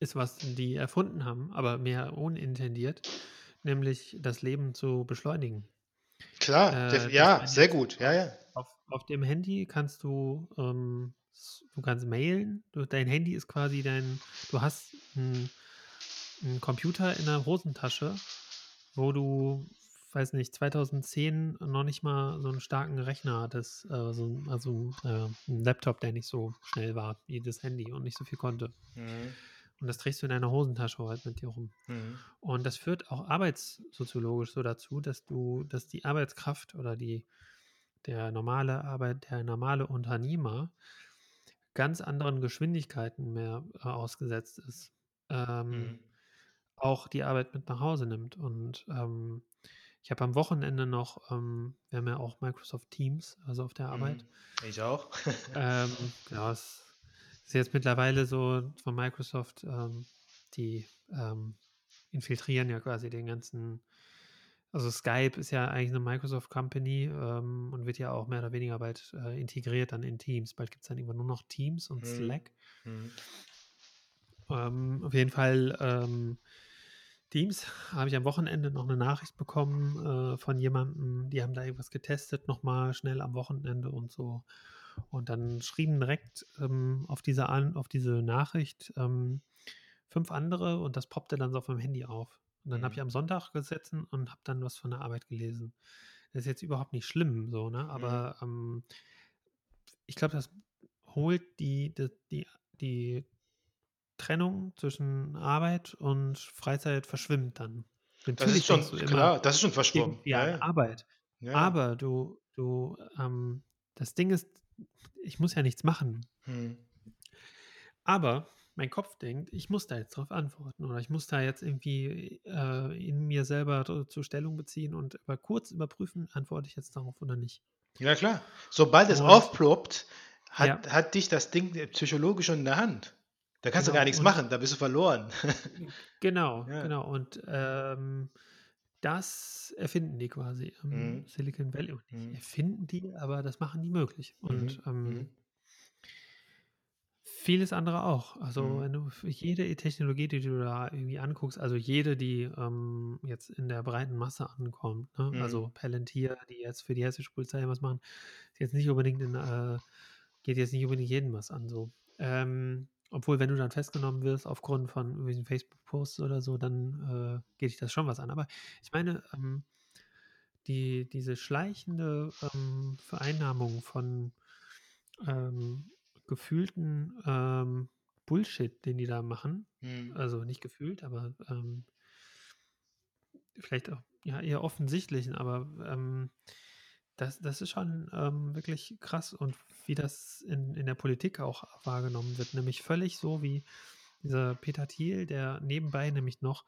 ist, was die erfunden haben, aber mehr unintendiert, nämlich das Leben zu beschleunigen. Klar, Äh, ja, sehr gut. Ja, ja. Auf, auf dem Handy kannst du, ähm, du kannst mailen, du, dein Handy ist quasi dein, du hast einen Computer in der Hosentasche, wo du, weiß nicht, 2010 noch nicht mal so einen starken Rechner hattest, äh, so, also äh, einen Laptop, der nicht so schnell war wie das Handy und nicht so viel konnte. Mhm. Und das trägst du in deiner Hosentasche halt mit dir rum. Mhm. Und das führt auch arbeitssoziologisch so dazu, dass du, dass die Arbeitskraft oder die, der normale Arbeit, der normale Unternehmer ganz anderen Geschwindigkeiten mehr äh, ausgesetzt ist. Ähm, Mhm. auch die Arbeit mit nach Hause nimmt. Und ähm, ich habe am Wochenende noch, ähm, wir haben ja auch Microsoft Teams, also auf der Arbeit. Mhm. Ich auch. Ähm, genau, es ist jetzt mittlerweile so von Microsoft, ähm, die ähm, infiltrieren ja quasi den ganzen, also Skype ist ja eigentlich eine Microsoft Company ähm, und wird ja auch mehr oder weniger bald äh, integriert dann in Teams. Bald gibt es dann irgendwann nur noch Teams und Mhm. Slack. Mhm. Ähm, auf jeden Fall ähm, Teams habe ich am Wochenende noch eine Nachricht bekommen äh, von jemandem, die haben da irgendwas getestet, nochmal schnell am Wochenende und so. Und dann schrieben direkt ähm, auf, diese An auf diese Nachricht ähm, fünf andere und das poppte dann so auf meinem Handy auf. Und dann habe Mhm. ich am Sonntag gesessen und habe dann was von der Arbeit gelesen. Das ist jetzt überhaupt nicht schlimm, so, ne? Aber ähm, ich glaube, das holt die, die, die, die Trennung zwischen Arbeit und Freizeit verschwimmt dann. Das Natürlich ist schon klar, das ist schon verschwommen. Ja, ja. Arbeit. Ja. Aber du, du, ähm, das Ding ist, ich muss ja nichts machen. Mhm. Aber mein Kopf denkt, ich muss da jetzt drauf antworten oder ich muss da jetzt irgendwie äh, in mir selber zur Stellung beziehen und über kurz überprüfen, antworte ich jetzt darauf oder nicht. Ja, klar. Sobald es Und- aufploppt, hat, Ja. hat dich das Ding psychologisch schon in der Hand. Da kannst du Genau, gar nichts machen, da bist du verloren. Genau, Ja. genau. Und ähm, das erfinden die quasi im Mhm. Silicon Valley. Und nicht Mhm. erfinden die, aber das machen die möglich. Und Mhm. ähm, Mhm. Vieles andere auch. Also, Mhm. wenn du jede Technologie, die du da irgendwie anguckst, also jede, die, ähm, jetzt in der breiten Masse ankommt, ne? Mhm. Also, Palantir, die jetzt für die hessische Polizei was machen, ist jetzt nicht unbedingt in, äh geht jetzt nicht unbedingt jeden was an so. Ähm, obwohl, wenn du dann festgenommen wirst aufgrund von irgendwelchen Facebook-Posts oder so, dann, äh, geht dich das schon was an. Aber ich meine, ähm, die diese schleichende, ähm, Vereinnahmung von ähm, gefühlten, ähm, Bullshit, den die da machen. Mhm. Also, nicht gefühlt, aber, ähm vielleicht auch, ja, eher offensichtlichen, aber, ähm, das das ist schon, ähm, wirklich krass und wie das in in der Politik auch wahrgenommen wird, nämlich völlig so wie dieser Peter Thiel, der nebenbei nämlich noch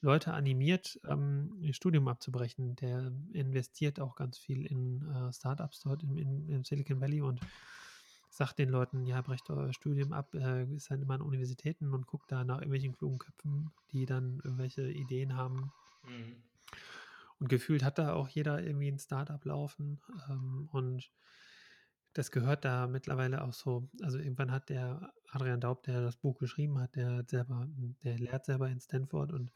Leute animiert, ähm, ihr Studium abzubrechen. Der investiert auch ganz viel in, äh, Start-ups dort im in im Silicon Valley und sagt den Leuten: „Ja, brecht euer Studium ab“, äh, ist dann immer an Universitäten und guckt da nach irgendwelchen klugen Köpfen, die dann irgendwelche Ideen haben. Mhm. Und gefühlt hat da auch jeder irgendwie 'n Start-up laufen, ähm, und das gehört da mittlerweile auch so also, irgendwann hat der Adrian Daub, der das Buch geschrieben hat, der selber der lehrt selber in Stanford und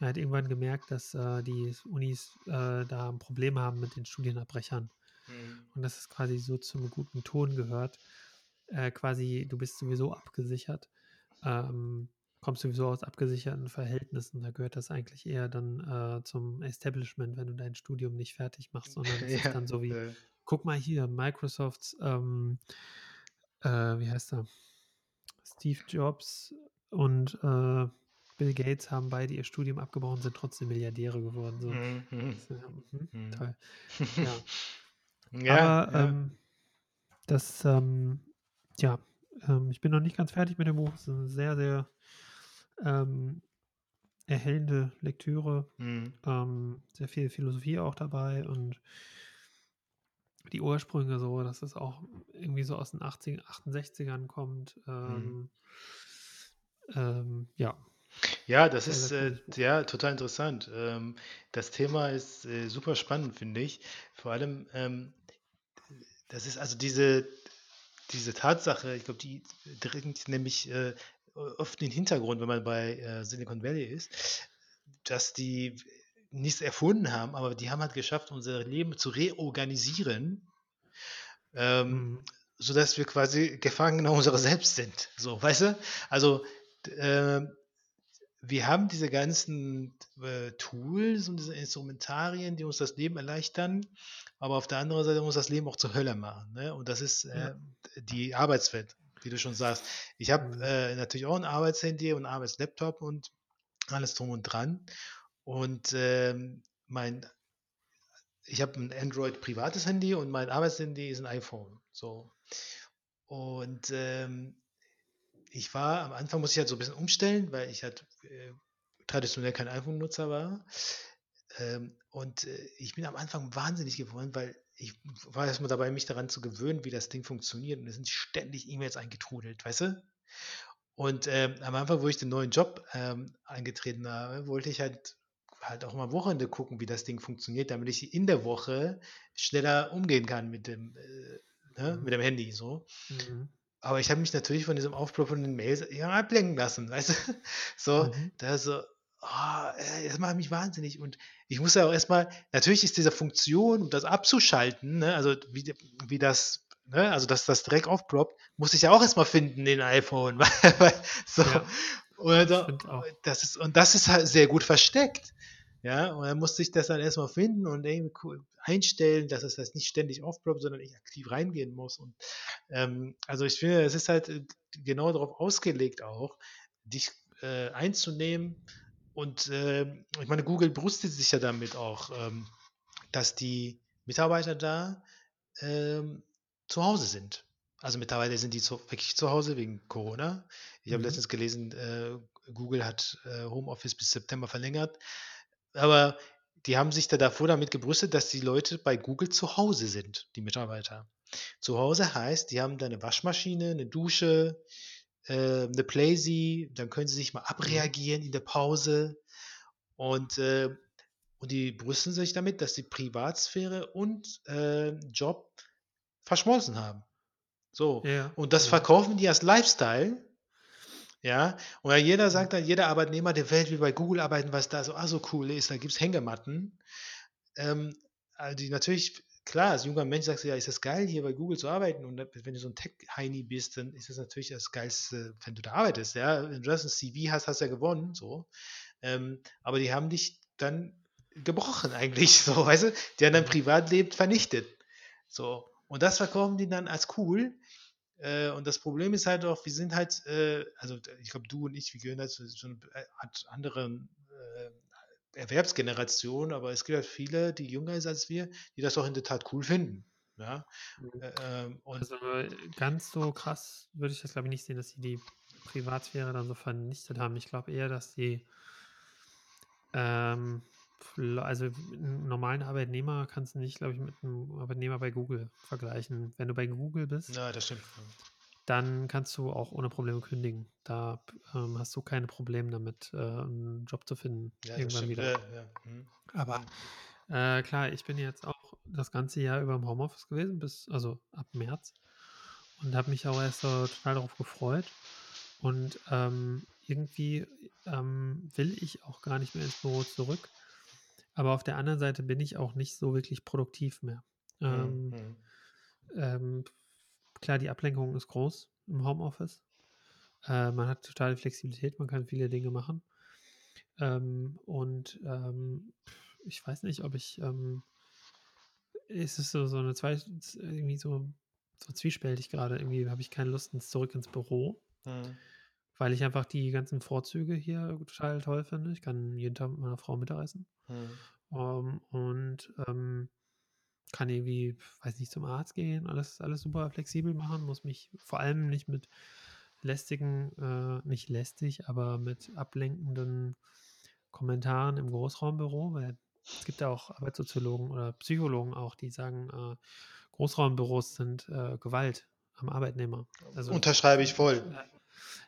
er hat irgendwann gemerkt, dass, äh, die Unis, äh, da 'n Problem haben mit den Studienabbrechern Mhm. und dass es quasi so zum guten Ton gehört. Äh, quasi, du bist sowieso abgesichert, ähm, kommst sowieso aus abgesicherten Verhältnissen. Da gehört das eigentlich eher dann, äh, zum Establishment, wenn du dein Studium nicht fertig machst, sondern das ist Ja, dann so wie: äh. „Guck mal hier, Microsofts, ähm, äh, wie heißt er? Steve Jobs und, äh, Bill Gates haben beide ihr Studium abgebrochen, sind trotzdem Milliardäre geworden“, so. Mhm, mhm. Mhm, toll. Ja. Ja, Aber, ja. ähm, das, ähm ja, ähm, ich bin noch nicht ganz fertig mit dem Buch. Es ist 'ne sehr, sehr, ähm, erhellende Lektüre, Mhm. ähm, sehr viel Philosophie auch dabei und die Ursprünge so, dass es auch irgendwie so aus den 80 68ern kommt, Mhm. ähm ähm, ja. Ja, das ist, äh, ja, total interessant. Ähm, das Thema ist, äh, super spannend, finde ich. Vor allem, ähm, das ist also diese diese Tatsache, ich glaube, die dringt nämlich, äh, oft in den Hintergrund, wenn man bei, äh, Silicon Valley ist, dass die nichts erfunden haben, aber die haben halt geschafft, unser Leben zu reorganisieren ähm, Mhm. sodass wir quasi Gefangene unserer selbst sind, so, weißt du? Also, d ähm, wir haben diese ganzen, äh, Tools und diese Instrumentarien, die uns das Leben erleichtern, aber auf der anderen Seite muss das Leben auch zur Hölle machen, ne? Und das ist, Ja. äh, d die Arbeitswelt, wie du schon sagst. Ich habe, Mhm. äh, natürlich auch 'n Arbeitshandy und 'n Arbeitslaptop und alles drum und dran. Und, ähm, mein ich habe 'n Android privates Handy und mein Arbeitshandy ist 'n iPhone, so. Und, ähm, ich war am Anfang musste ich halt so 'n bisschen umstellen, weil ich halt, äh, traditionell kein iPhone-Nutzer war. Ähm, und, äh, ich bin am Anfang wahnsinnig geworden, weil ich war erst mal dabei, mich daran zu gewöhnen, wie das Ding funktioniert und es sind ständig E-Mails eingetrudelt, weißt du? Und, ähm, am Anfang, wo ich den neuen Job, ähm, angetreten habe, wollte ich halt halt auch mal am Wochenende gucken, wie das Ding funktioniert, damit ich in der Woche schneller umgehen kann mit dem, äh, ne, Mhm. mit dem Handy so. Mhm. Aber ich habe mich natürlich von diesem aufploppenden Mails, ja, ablenken lassen, weißt du? So, Mhm. da so, oh, ey, das macht mich wahnsinnig und ich muss ja auch erst mal natürlich ist diese Funktion, um das abzuschalten, ne, also wie wie das ne, also dass das direkt aufploppt, musste ich ja auch erst mal finden, den iPhone, so. Ja, stimmt auch. das ist und das ist halt sehr gut versteckt, ja? Und dann musste ich das dann erst mal finden und irgendwie einstellen, dass es das nicht ständig aufploppt, sondern ich aktiv reingehen muss und, ähm also ich finde, es ist halt, äh, genau darauf ausgelegt auch, dich, äh, einzunehmen und, ähm, ich meine, Google brüstet sich ja damit auch, ähm, dass die Mitarbeiter da, ähm, zu Hause sind. Also mittlerweile sind die zu wirklich zu Hause wegen Corona. Ich habe Mhm. letztens gelesen, äh, Google hat, äh, Homeoffice bis September verlängert. Aber die haben sich da davor damit gebrüstet, dass die Leute bei Google zu Hause sind, die Mitarbeiter. Zu Hause heißt, die haben da 'ne Waschmaschine, 'ne Dusche, äh, 'ne Playsee, dann können sie sich mal Mhm. abreagieren in der Pause und, äh und die brüsten sich damit, dass die Privatsphäre und, äh, Job verschmolzen haben. So. Ja, ja, Und das genau. verkaufen die als Lifestyle. Ja, und jeder sagt dann, jeder Arbeitnehmer der Welt will bei Google arbeiten, was da so, ah, so cool ist, da gibt es Hängematten. Ähm, also die natürlich, klar, als junger Mensch sagst du, ja, ist das geil, hier bei Google zu arbeiten. Und wenn du so ein Tech-Heini bist, dann ist das natürlich das Geilste, wenn du da arbeitest. Ja, wenn du das ein CV hast, hast du ja gewonnen. So. Ähm, aber die haben dich dann gebrochen eigentlich, so, weißt du? Die haben dein Privatleben vernichtet. So. Und das verkaufen die dann als cool. Äh, und das Problem ist halt auch, wir sind halt, äh, also ich glaube, du und ich, wir gehören halt zu so einer Art anderen äh, Erwerbsgeneration, aber es gibt halt viele, die jünger sind als wir, die das auch in der Tat cool finden. Ja. Mhm. Äh, ähm, und Also ganz so krass würde ich das, glaube ich, nicht sehen, dass sie die Privatsphäre dann so vernichtet haben. Ich glaube eher, dass die ähm, also einen normalen Arbeitnehmer kannst du nicht, glaube ich, mit einem Arbeitnehmer bei Google vergleichen. Wenn du bei Google bist, ja, das stimmt. Dann kannst du auch ohne Probleme kündigen. Da ähm, hast du keine Probleme damit, äh, einen Job zu finden Ja, irgendwann wieder. Ja, ja. hm. Aber äh, klar, ich bin jetzt auch das ganze Jahr über im Homeoffice gewesen, bis, also ab März. Und habe mich auch erst so total darauf gefreut. Und ähm, irgendwie ähm, will ich auch gar nicht mehr ins Büro zurück. Aber auf der anderen Seite bin ich auch nicht so wirklich produktiv mehr. Ähm, Hm, hm. ähm, klar, die Ablenkung ist groß im Homeoffice. Äh, man hat totale Flexibilität, man kann viele Dinge machen. Ähm, und ähm, ich weiß nicht, ob ich. Ähm, es ist so, so eine zwei, irgendwie so, so zwiespältig gerade. Irgendwie habe ich keine Lust ins zurück ins Büro, Hm. weil ich einfach die ganzen Vorzüge hier total toll finde. Ich kann jeden Tag mit meiner Frau Mittagessen. Hm. Ähm, und ähm, kann irgendwie, weiß nicht, zum Arzt gehen, alles, alles super flexibel machen, muss mich vor allem nicht mit lästigen, äh, nicht lästig, aber mit ablenkenden Kommentaren im Großraumbüro, weil es gibt ja auch Arbeitssoziologen oder Psychologen auch, die sagen, äh, Großraumbüros sind äh, Gewalt am Arbeitnehmer. Also Unterschreibe ich voll.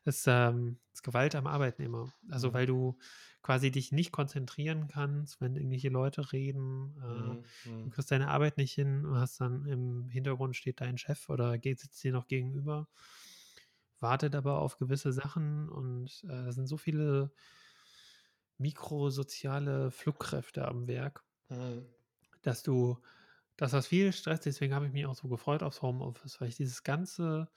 Ist, ähm, ist Gewalt am Arbeitnehmer. Also Mhm. weil du quasi dich nicht konzentrieren kannst, wenn irgendwelche Leute reden. Äh, Hm, Du hm. kriegst deine Arbeit nicht hin, du hast dann im Hintergrund steht dein Chef oder geht, sitzt dir noch gegenüber, wartet aber auf gewisse Sachen und äh, da sind so viele mikrosoziale Flugkräfte am Werk, Hm. dass du, dass das viel Stress, deswegen habe ich mich auch so gefreut aufs Homeoffice, weil ich dieses ganze,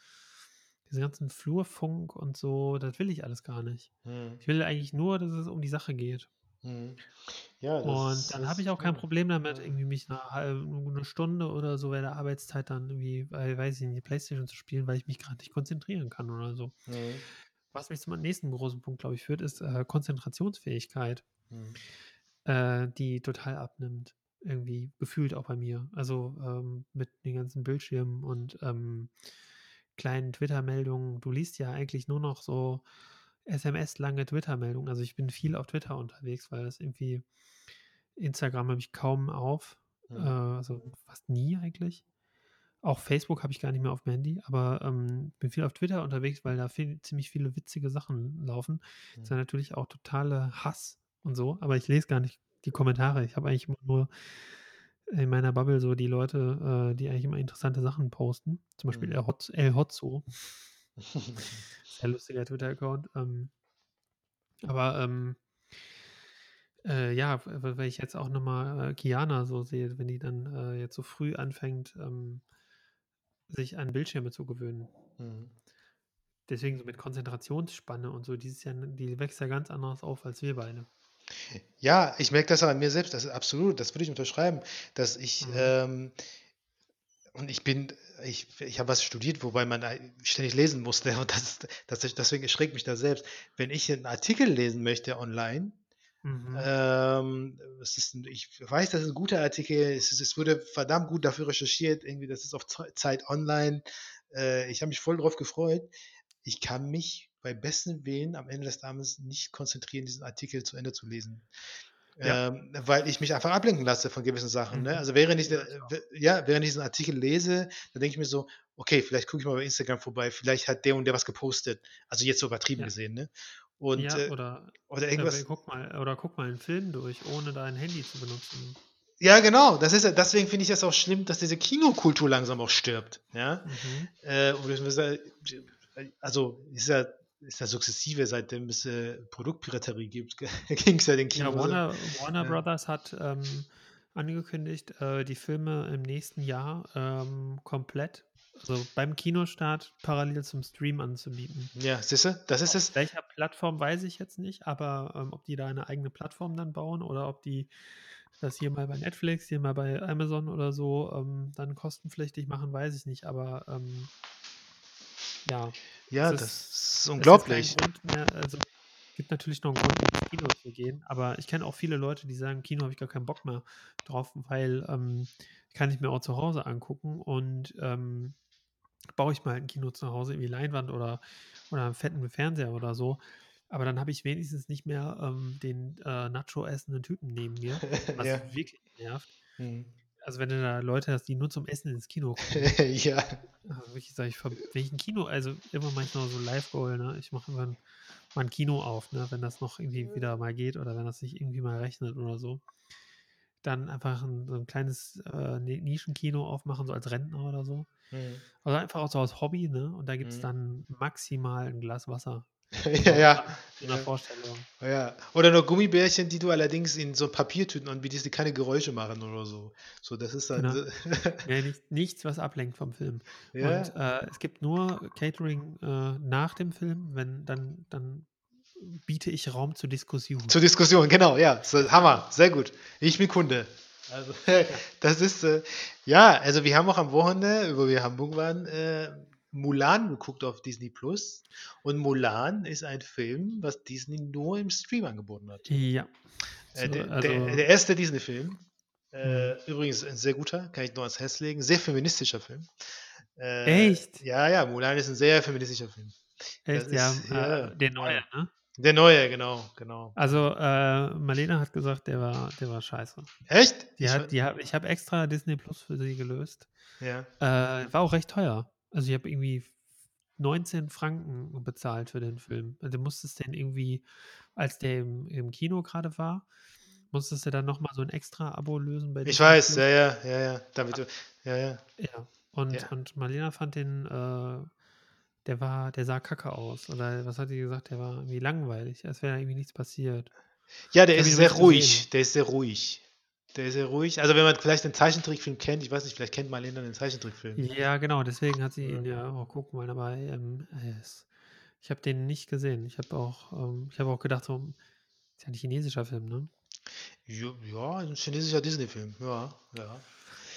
diesen ganzen Flurfunk und so, das will ich alles gar nicht. Hm. Ich will eigentlich nur, dass es um die Sache geht. Hm. Ja, das Und dann habe ich auch kein. Problem damit, Ja. irgendwie mich eine, halbe, eine Stunde oder so während der Arbeitszeit dann irgendwie, weil, weiß ich nicht, die Playstation zu spielen, weil ich mich gerade nicht konzentrieren kann oder so. Hm. Was mich zum nächsten großen Punkt, glaube ich, führt, ist äh, Konzentrationsfähigkeit, Hm. äh, die total abnimmt. Irgendwie gefühlt auch bei mir. Also ähm, mit den ganzen Bildschirmen und ähm, kleinen Twitter-Meldungen. Du liest ja eigentlich nur noch so SMS-lange Twitter-Meldungen. Also ich bin viel auf Twitter unterwegs, weil das irgendwie Instagram habe ich kaum auf. Äh, Hm. also fast nie eigentlich. Auch Facebook habe ich gar nicht mehr auf dem Handy, aber ähm, bin viel auf Twitter unterwegs, weil da viel, ziemlich viele witzige Sachen laufen. Das ist ja natürlich auch totale Hass und so, aber ich lese gar nicht die Kommentare. Ich habe eigentlich immer nur in meiner Bubble so die Leute, äh, die eigentlich immer interessante Sachen posten. Zum Beispiel Mhm. El, Hotz, El Hotzo, sehr lustiger Twitter-Account. Ähm, aber ähm, äh, ja, weil ich jetzt auch nochmal äh, Kiana so sehe, wenn die dann äh, jetzt so früh anfängt, ähm, sich an Bildschirme zu gewöhnen. Hm. Deswegen so mit Konzentrationsspanne und so, dieses Jahr, die wächst ja ganz anders auf als wir beide. Ja, ich merke das an mir selbst, das ist absolut, das würde ich unterschreiben, dass ich, Mhm. ähm, und ich bin, ich, ich habe was studiert, wobei man ständig lesen musste und das, das, deswegen erschreckt mich das selbst. Wenn ich einen Artikel lesen möchte online, Mhm. ähm, es ist, ein- ich weiß, das ist ein guter Artikel, es, ist, es wurde verdammt gut dafür recherchiert, irgendwie, das ist auf Ze- Zeit online, äh, ich habe mich voll drauf gefreut. Ich kann mich bei besten Willen am Ende des Tages nicht konzentrieren, diesen Artikel zu Ende zu lesen. Ja. Ähm, weil ich mich einfach ablenken lasse von gewissen Sachen. Ne? Mhm. Also während ich, Ja, äh, ja, während ich diesen Artikel lese, dann denke ich mir so, okay, vielleicht gucke ich mal bei Instagram vorbei, vielleicht hat der und der was gepostet. Also jetzt so übertrieben Ja. gesehen, ne? Und ja, äh, oder, oder irgendwas. guck mal, oder guck mal einen Film durch, ohne dein Handy zu benutzen. Ja, genau. Das ist deswegen finde ich das auch schlimm, dass diese Kinokultur langsam auch stirbt. Ja. Mhm. Äh, also ist ja, ist ja sukzessive, seitdem es äh, Produktpiraterie gibt, ging es ja den Ja, Kinos. Warner, Warner. Brothers hat ähm, angekündigt, äh, die Filme im nächsten Jahr ähm, komplett, also beim Kinostart parallel zum Stream anzubieten. Ja, siehst du, das ist es. Auf welcher Plattform weiß ich jetzt nicht, aber ähm, ob die da eine eigene Plattform dann bauen oder ob die das hier mal bei Netflix, hier mal bei Amazon oder so ähm, dann kostenpflichtig machen, weiß ich nicht. Aber ähm, ja, Ja, es das ist- ist es unglaublich. ist mehr, also gibt natürlich noch einen Grund, ins Kino zu gehen, aber ich kenne auch viele Leute, die sagen, Kino habe ich gar keinen Bock mehr drauf, weil ähm, kann ich mir auch zu Hause angucken und ähm, baue ich mal ein Kino zu Hause, irgendwie Leinwand oder, oder einen fetten Fernseher oder so. Aber dann habe ich wenigstens nicht mehr ähm, den äh, Nacho essenden Typen neben mir, was ja. wirklich nervt. Hm. Also wenn du da Leute hast, die nur zum Essen ins Kino kommen, ja. also wirklich sag ich, wenn ich ein Kino, also ich noch so Live-Goal, ne? Ich mache irgendwann mal ein Kino auf, ne? Wenn das noch irgendwie wieder mal geht oder wenn das sich irgendwie mal rechnet oder so. Dann einfach ein, so ein kleines äh, Ni- Nischenkino aufmachen, so als Rentner oder so. Hm. Also einfach auch so als Hobby, ne? Und da gibt es Mhm. dann maximal ein Glas Wasser. ja, ja. In der Ja. Vorstellung. Ja. Oder noch Gummibärchen, die du allerdings in so Papiertüten anbietest, die keine Geräusche machen oder so. So, das ist dann. Genau. Ja, nicht, nichts, was ablenkt vom Film. ja. Und äh, es gibt nur Catering äh, nach dem Film, wenn dann, dann biete ich Raum zur Diskussion. Zur Diskussion, genau, ja. Hammer, sehr gut. Ich bin Kunde. Also, das ist, äh, ja, also wir haben auch am Wochenende, wo wir Hamburg waren, äh, Mulan geguckt auf Disney Plus. Und Mulan ist ein Film, was Disney nur im Stream angeboten hat. Ja. Äh, der, also, der, der erste Disney-Film. Äh, Mhm. Übrigens ein sehr guter, kann ich nur ans Herz legen. Sehr feministischer Film. Äh, Echt? Ja, ja, Mulan ist ein sehr feministischer Film. echt, ja, ist- äh, ja, der neue, ne? Der neue, genau, genau. Also, äh, Marlene hat gesagt, der war, der war scheiße. Echt? Die Ich hat, die hab, ich habe extra Disney Plus für sie gelöst. ja. Äh, war auch recht teuer. Also, ich habe irgendwie 19 Franken bezahlt für den Film. Also, du musstest den irgendwie, als der im, im Kino gerade war, musstest du dann nochmal so ein extra Abo lösen bei Ich weiß, Plus. ja, ja, ja, ja. Damit du, ja, ja. Ja. Und, Ja. und Marlena fand den, äh, der war, der sah kacke aus. Oder was hat die gesagt? Der war irgendwie langweilig, als wäre irgendwie nichts passiert. Ja, der ist sehr ruhig. gesehen. Der ist sehr ruhig. Der ist sehr ruhig. Also wenn man vielleicht den Zeichentrickfilm kennt, ich weiß nicht, vielleicht kennt Marlene den Zeichentrickfilm. Ja, genau, deswegen hat sie ihn ja auch gucken wollen, aber ähm, ich habe den nicht gesehen. Ich habe auch, ähm, ich habe auch gedacht, so, ist ja ein chinesischer Film, ne? Ja, ja, ein chinesischer Disney-Film. Ja, ja.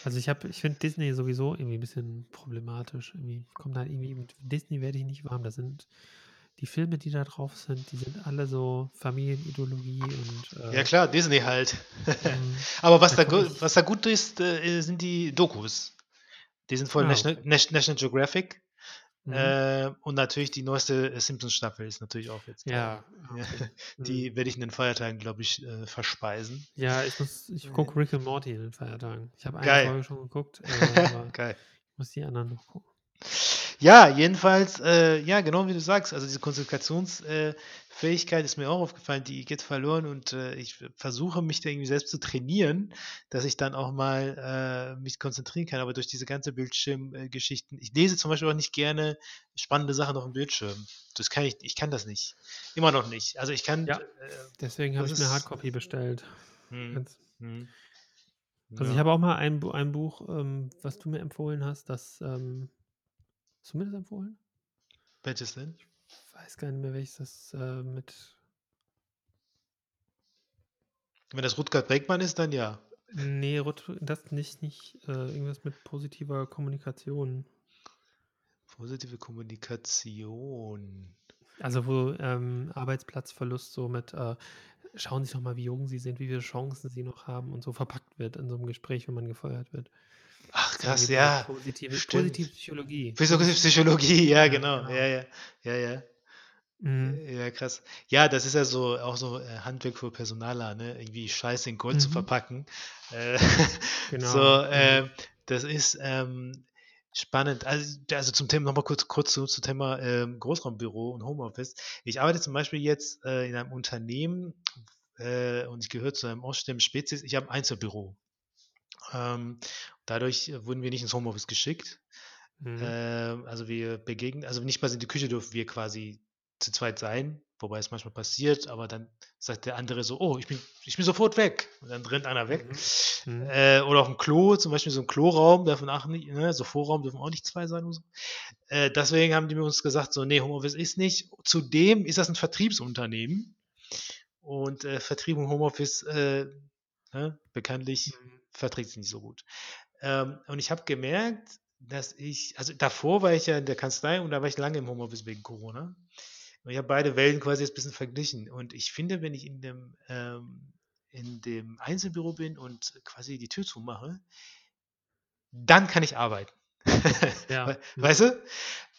Also ich habe, ich finde Disney sowieso irgendwie ein bisschen problematisch. Irgendwie kommt halt irgendwie mit Disney werde ich nicht warm. Das sind die Filme, die da drauf sind, die sind alle so Familienideologie und äh, Ja klar, Disney halt. ähm, Aber was Da was da gut ist, äh, sind die Dokus. Die sind von Ah, National, okay. National Geographic. mhm. Äh, und natürlich die neueste äh, Simpsons-Staffel ist natürlich auch jetzt. ja, Ja. okay. Mhm. Die werde ich in den Feiertagen, glaube ich, äh, verspeisen. ja, ich muss, ich gucke Rick and Morty in den Feiertagen. Ich habe eine Geil. Folge schon geguckt, äh, aber Geil. ich muss die anderen noch gucken. Ja, jedenfalls, äh, ja, genau wie du sagst, also diese Konzentrationsfähigkeit ist mir auch aufgefallen, die geht verloren und äh, ich versuche mich da irgendwie selbst zu trainieren, dass ich dann auch mal äh, mich konzentrieren kann, aber durch diese ganze Bildschirmgeschichten, ich lese zum Beispiel auch nicht gerne spannende Sachen auf dem Bildschirm. Das kann ich, ich kann das nicht. Immer noch nicht. Also ich kann. Ja. Äh, Deswegen habe ich mir ist- Hardcopy bestellt. hm, hm. Also ich Ja. habe auch mal ein, ein Buch, ähm, was du mir empfohlen hast, das ähm, hast du mir das empfohlen? Welches denn? Ich weiß gar nicht mehr, welches das äh, mit. Wenn das Rutger Bregmann ist, dann ja. Nee, das nicht, nicht äh, irgendwas mit positiver Kommunikation. Positive Kommunikation. Also wo ähm, Arbeitsplatzverlust so mit äh, schauen Sie doch mal, wie jung Sie sind, wie viele Chancen Sie noch haben und so verpackt wird in so einem Gespräch, wenn man gefeuert wird. Ach krass, ja. Positive, stimmt. positive Psychologie. Psychologie, Psychologie, ja, genau. genau. Ja, ja, ja, ja. Mhm. Ja, krass. Ja, das ist ja so auch so äh, Handwerk für Personaler, ne? Irgendwie Scheiße in Gold zu Mhm. verpacken. Äh, Genau. So, äh, das ist ähm, spannend. Also, also zum Thema nochmal kurz, kurz zu, zum Thema ähm, Großraumbüro und Homeoffice. Ich arbeite zum Beispiel jetzt äh, in einem Unternehmen äh, und ich gehöre zu einem Ausstellung Spezies. Ich habe ein Einzelbüro. Ähm, dadurch wurden wir nicht ins Homeoffice geschickt. Mhm. Ähm, also wir begegnen also nicht mal in die Küche dürfen wir quasi zu zweit sein, wobei es manchmal passiert, aber dann sagt der andere so: „Oh, ich bin ich bin sofort weg.“ Und dann rennt einer weg. Mhm. Mhm. Äh, oder aufm Klo, zum Beispiel so 'n Kloraum, dürfen auch nicht ne, so Vorraum dürfen auch nicht 2 sein und so. Äh, deswegen haben die mir uns gesagt so: „Ne, Homeoffice ist nicht.“ Zudem ist das 'n Vertriebsunternehmen und, äh, Vertrieb und Homeoffice, äh, ne, bekanntlich Mhm. Verträgt sich nicht so gut. Ähm, und ich habe gemerkt, dass ich also davor war ich ja in der Kanzlei und da war ich lange im Homeoffice wegen Corona. Und ich habe beide Welten quasi jetzt bisschen verglichen. Und ich finde, wenn ich in dem ähm, in dem Einzelbüro bin und quasi die Tür zumache dann kann ich arbeiten. Ja. Wei weißt du?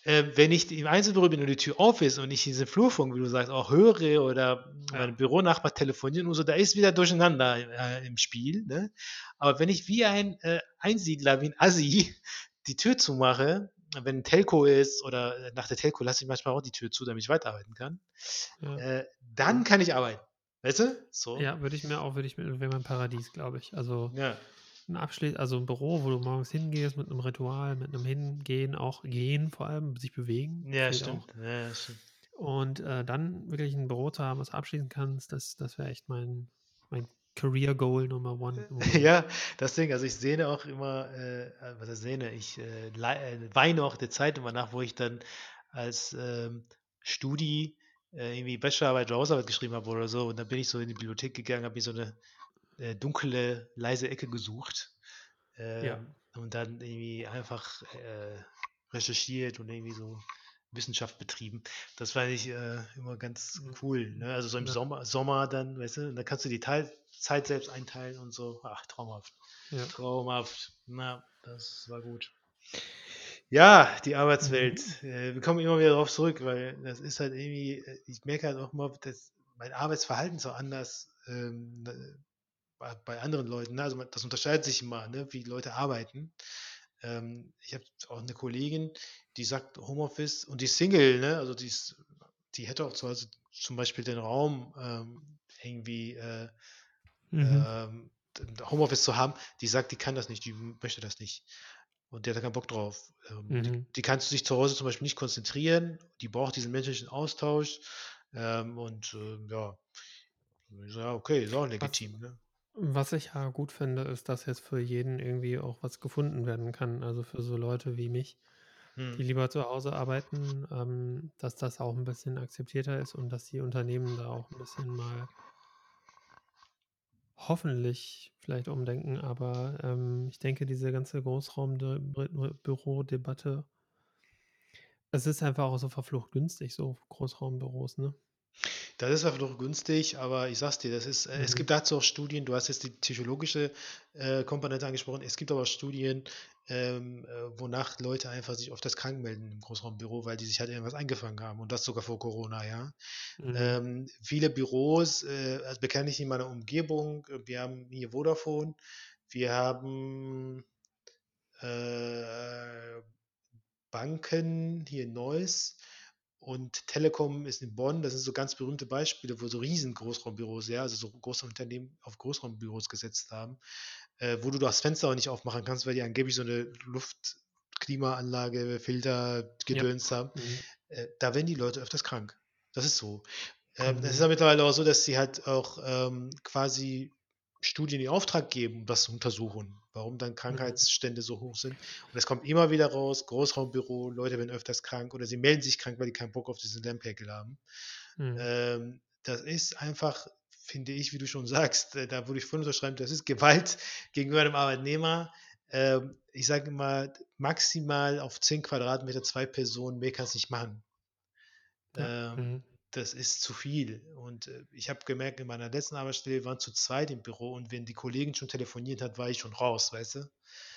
Ähm, wenn ich im Einzelbüro bin und die Tür auf ist und ich diese Flurfunk, wie du sagst, auch höre oder Ja. mein Büronachbar telefoniert und so, da ist wieder Durcheinander, äh, im Spiel, ne? Aber wenn ich wie ein, äh, Einsiedler, wie 'n Assi die Tür zumache, wenn Telco ist oder nach der Telco lasse ich manchmal auch die Tür zu, damit ich weiterarbeiten kann, Ja. äh, dann kann ich arbeiten. Weißt du? So. Ja, würde ich mir auch würde ich mir wäre mein Paradies, glaube ich. Also Ja. 'n Abschli also 'n Büro, wo du morgens hingehst mit 'nem Ritual, mit 'nem Hingehen, auch gehen vor allem, sich bewegen, Ja, stimmt. Ja, stimmt. Und, äh, dann wirklich 'n Büro zu haben, was du abschließen kannst, das das wäre echt mein mein Career Goal Nummer 1 im Moment. Ja, deswegen, also ich sehne auch immer, äh äh, was heißt sehne, ich, äh, äh, weine auch der Zeit immer nach, wo ich dann als, ähm, Studi, äh, irgendwie Bachelorarbeit oder Hausarbeit geschrieben habe oder so. Und dann bin ich so in die Bibliothek gegangen, habe mir so 'ne, äh, dunkle, leise Ecke gesucht, Ja. ähm, und dann irgendwie einfach, äh, recherchiert und irgendwie so Wissenschaft betrieben. Das fand ich, äh, immer ganz Mhm. cool, ne? Also so im Ja. Sommer Sommer dann, weißt du? Dann kannst du die Teil Zeit selbst einteilen und so. Ach, traumhaft. Ja. Traumhaft. Na, das war gut. Ja, die Arbeitswelt. Mhm. Äh, wir kommen immer wieder drauf zurück, weil das ist halt irgendwie äh, ich merke halt auch immer, dass mein Arbeitsverhalten so anders, ähm, bei bei anderen Leuten, ne? Also das unterscheidet sich immer, ne, wie Leute arbeiten. Ähm, ich habe auch 'ne Kollegin, die sagt Homeoffice und die ist Single, ne? Also die ist die hätte auch zu Hause zum Beispiel den Raum, ähm, irgendwie, äh, Mhm. ähm, Homeoffice zu haben. Die sagt, die kann das nicht, die möchte das nicht. Und die hat da keinen Bock drauf. Ähm, die Mhm. die kann sich zu Hause zum Beispiel nicht konzentrieren. Die braucht diesen menschlichen Austausch. Ähm, und, ähm, ja. „Ja, okay, ist auch legitim, ne?“ Was ich ja gut finde, ist, dass jetzt für jeden irgendwie auch was gefunden werden kann. Also für so Leute wie mich, die Mhm. lieber zu Hause arbeiten, ähm, dass das auch 'n bisschen akzeptierter ist und dass die Unternehmen da auch 'n bisschen mal hoffentlich vielleicht umdenken, aber, ähm, ich denke, diese ganze Großraum de Br Bürodebatte es ist einfach auch so verflucht günstig, so Großraumbüros, ne? Das ist einfach noch günstig, aber ich sage es dir, das ist äh, es Mhm. gibt dazu auch Studien, du hast jetzt die psychologische, äh, Komponente angesprochen. Es gibt aber auch Studien, ähm, äh, wonach Leute einfach sich öfters krank melden im Großraumbüro, weil die sich halt irgendwas eingefangen haben und das sogar vor Corona, ja. Mhm. Ähm, viele Büros, äh, also bekanntlich in meiner Umgebung, wir haben hier Vodafone, wir haben, äh, Banken hier in Neuss und Telekom ist in Bonn. Das sind so ganz berühmte Beispiele, wo so riesen Großraumbüros, ja, also so große Unternehmen auf Großraumbüros gesetzt haben, äh, wo du das Fenster auch nicht aufmachen kannst, weil die angeblich so 'ne Luftklimaanlage, Filter, Ja. Gedöns haben. Mhm. Äh, da werden die Leute öfters krank. Das ist so. Ähm, das ist Mhm. ja mittlerweile auch so, dass sie halt auch, ähm, quasi Studien in Auftrag geben, um das zu untersuchen, warum dann Mhm. Krankheitsstände so hoch sind. Und es kommt immer wieder raus, Großraumbüro, Leute werden öfters krank oder sie melden sich krank, weil die keinen Bock auf diesen Lärmpegel haben. Mhm. Ähm, das ist einfach, finde ich, wie du schon sagst, äh, da würde ich voll unterschreiben, das ist Gewalt gegenüber dem Arbeitnehmer. Ähm, ich sage immer, maximal auf 10 Quadratmeter 2 Personen, mehr kannst nicht machen. Ähm, Mhm. Das ist zu viel. Und, äh, ich habe gemerkt, in meiner letzten Arbeitsstelle, waren zu zweit im Büro und wenn die Kollegin schon telefoniert hat, war ich schon raus, weißt du?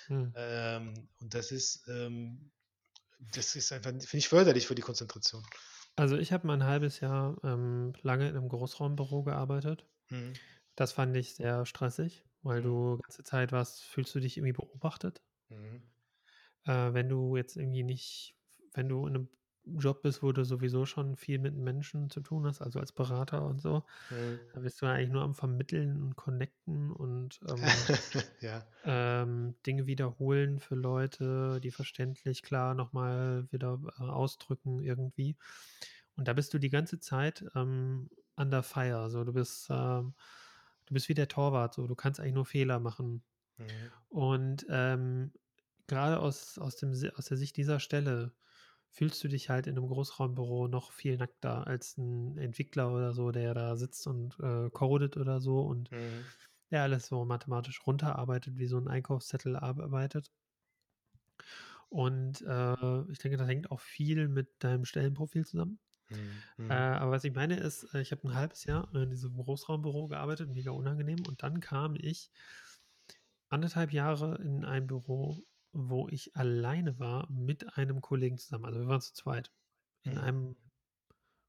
Mhm. Ähm, und das ist, ähm das ist einfach finde ich förderlich für die Konzentration. Also, ich habe mal 'n 1/2 Jahr, ähm, lange in 'nem Großraumbüro gearbeitet. Mhm. Das fand ich sehr stressig, weil Mhm. du ganze Zeit warst fühlst du dich irgendwie beobachtet. Mhm. Äh, wenn du jetzt irgendwie nicht wenn du in 'nem Job bist, wo du sowieso schon viel mit Menschen zu tun hast, also als Berater und so. Mhm. Da bist du ja eigentlich nur am Vermitteln und Connecten und ähm, Ja. ähm, Dinge wiederholen für Leute, die verständlich klar nochmal wieder äh, ausdrücken irgendwie. Und da bist du die ganze Zeit ähm, under fire. So, du bist, ähm, du bist wie der Torwart, so du kannst eigentlich nur Fehler machen. Mhm. Und ähm, gerade aus, aus, dem, aus der Sicht dieser Stelle fühlst du dich halt in einem Großraumbüro noch viel nackter als ein Entwickler oder so, der da sitzt und äh, codet oder so und Mhm. der alles so mathematisch runterarbeitet, wie so ein Einkaufszettel arbeitet. Und äh, ich denke, das hängt auch viel mit deinem Stellenprofil zusammen. Mhm. Äh, aber was ich meine ist, äh, ich habe ein halbes Jahr in diesem Großraumbüro gearbeitet, mega unangenehm. Und dann kam ich anderthalb Jahre in ein Büro, wo ich alleine war mit einem Kollegen zusammen. Also wir waren zu zweit in Mhm. einem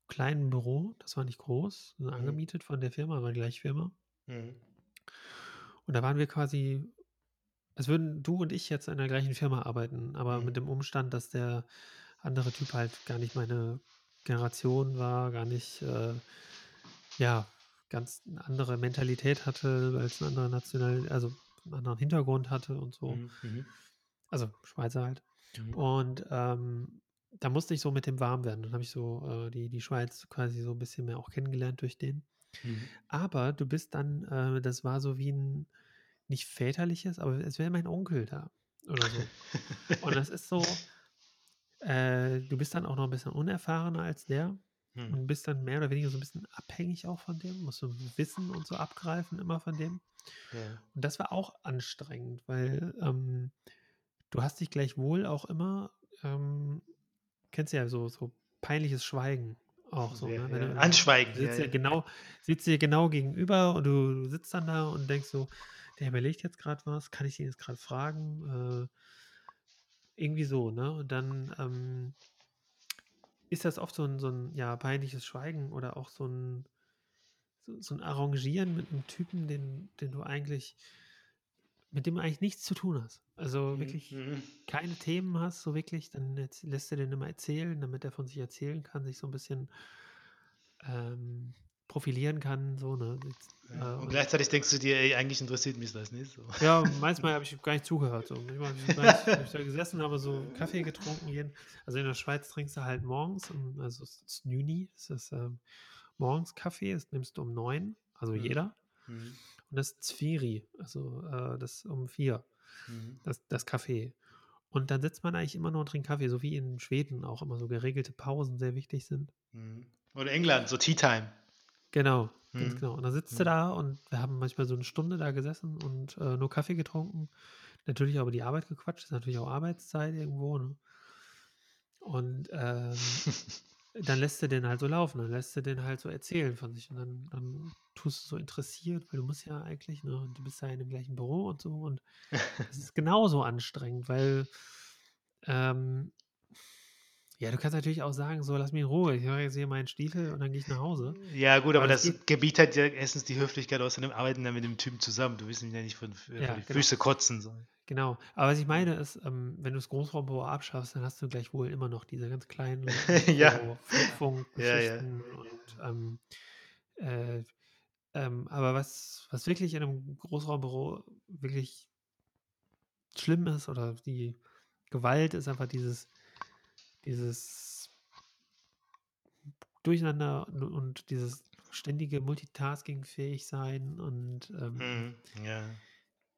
kleinen Büro. Das war nicht groß, Mhm. angemietet von der Firma, war die gleiche Firma. Mhm. Und da waren wir quasi, als würden du und ich jetzt in der gleichen Firma arbeiten, aber Mhm. mit dem Umstand, dass der andere Typ halt gar nicht meine Generation war, gar nicht, äh, ja, ganz eine andere Mentalität hatte, weil es eine andere National, also einen anderen Hintergrund hatte und so. Mhm. Also Schweizer halt. Mhm. Und ähm, da musste ich so mit dem warm werden. Dann habe ich so äh, die, die Schweiz quasi so ein bisschen mehr auch kennengelernt durch den. Mhm. Aber du bist dann, äh, das war so wie ein, nicht väterliches, aber es wäre mein Onkel da oder so. Und das ist so, äh, du bist dann auch noch ein bisschen unerfahrener als der Mhm. und bist dann mehr oder weniger so ein bisschen abhängig auch von dem, musst du Wissen und so abgreifen immer von dem. Ja. Und das war auch anstrengend, weil ähm, du hast dich gleichwohl auch immer, ähm, kennst ja so, so peinliches Schweigen auch so, Ja, ne? Wenn ja. du, Anschweigen. du sitzt ja, ja ja. genau, sitzt dir genau gegenüber und du, du sitzt dann da und denkst so, der überlegt jetzt gerade was, kann ich ihn jetzt gerade fragen? Äh, irgendwie so, ne? Und dann ähm, ist das oft so ein, so ein ja, peinliches Schweigen oder auch so ein, so, so ein Arrangieren mit einem Typen, den, den du eigentlich, mit dem du eigentlich nichts zu tun hast. Also Mhm. wirklich Mhm. keine Themen hast, so wirklich, dann lässt er den immer erzählen, damit er von sich erzählen kann, sich so ein bisschen ähm, profilieren kann, so, ne? Ja. äh, Und und gleichzeitig denkst du dir, ey, eigentlich interessiert mich das nicht. So. ja, manchmal habe ich gar nicht zugehört. So. Manchmal habe ich, hab ich da gesessen habe so Kaffee getrunken. Jeden, also in der Schweiz trinkst du halt morgens, um, also es ist Nüni, es ist ähm, morgens Kaffee, das nimmst du um neun, also Mhm. jeder. Mhm. Und das ist Zviri, also äh, das um vier, Mhm. das, das Kaffee. Und dann sitzt man eigentlich immer nur und trinkt Kaffee, so wie in Schweden auch immer so geregelte Pausen sehr wichtig sind. Mhm. Oder England, so Tea Time. Genau, ganz Mhm. genau. Und dann sitzt Mhm. du da und wir haben manchmal so eine Stunde da gesessen und äh, nur Kaffee getrunken. Natürlich auch über die Arbeit gequatscht, ist natürlich auch Arbeitszeit irgendwo. Ne? Und ähm, dann lässt du den halt so laufen, dann lässt du den halt so erzählen von sich und dann, dann tust du so interessiert, weil du musst ja eigentlich, ne, und du bist ja in dem gleichen Büro und so und das ist genauso anstrengend, weil ähm, ja, du kannst natürlich auch sagen, so lass mich in Ruhe, ich mache jetzt hier meinen Stiefel und dann gehe ich nach Hause. Ja, gut, Aber aber das das geht- Gebiet hat ja erstens die Höflichkeit, außerdem arbeiten dann mit dem Typen zusammen. Du willst ihn ja nicht von, von Ja, die genau. Füße kotzen. So. Genau. Aber was ich meine ist, ähm, wenn du das Großraumbüro abschaffst, dann hast du gleichwohl immer noch diese ganz kleinen Ja. so Flugfunkgeschichten Ja, ja. und ähm, äh, ähm, aber was, was wirklich in einem Großraumbüro wirklich schlimm ist oder die Gewalt ist einfach dieses, dieses Durcheinander und, und dieses ständige Multitasking-fähig sein und ähm, Mhm. Ja.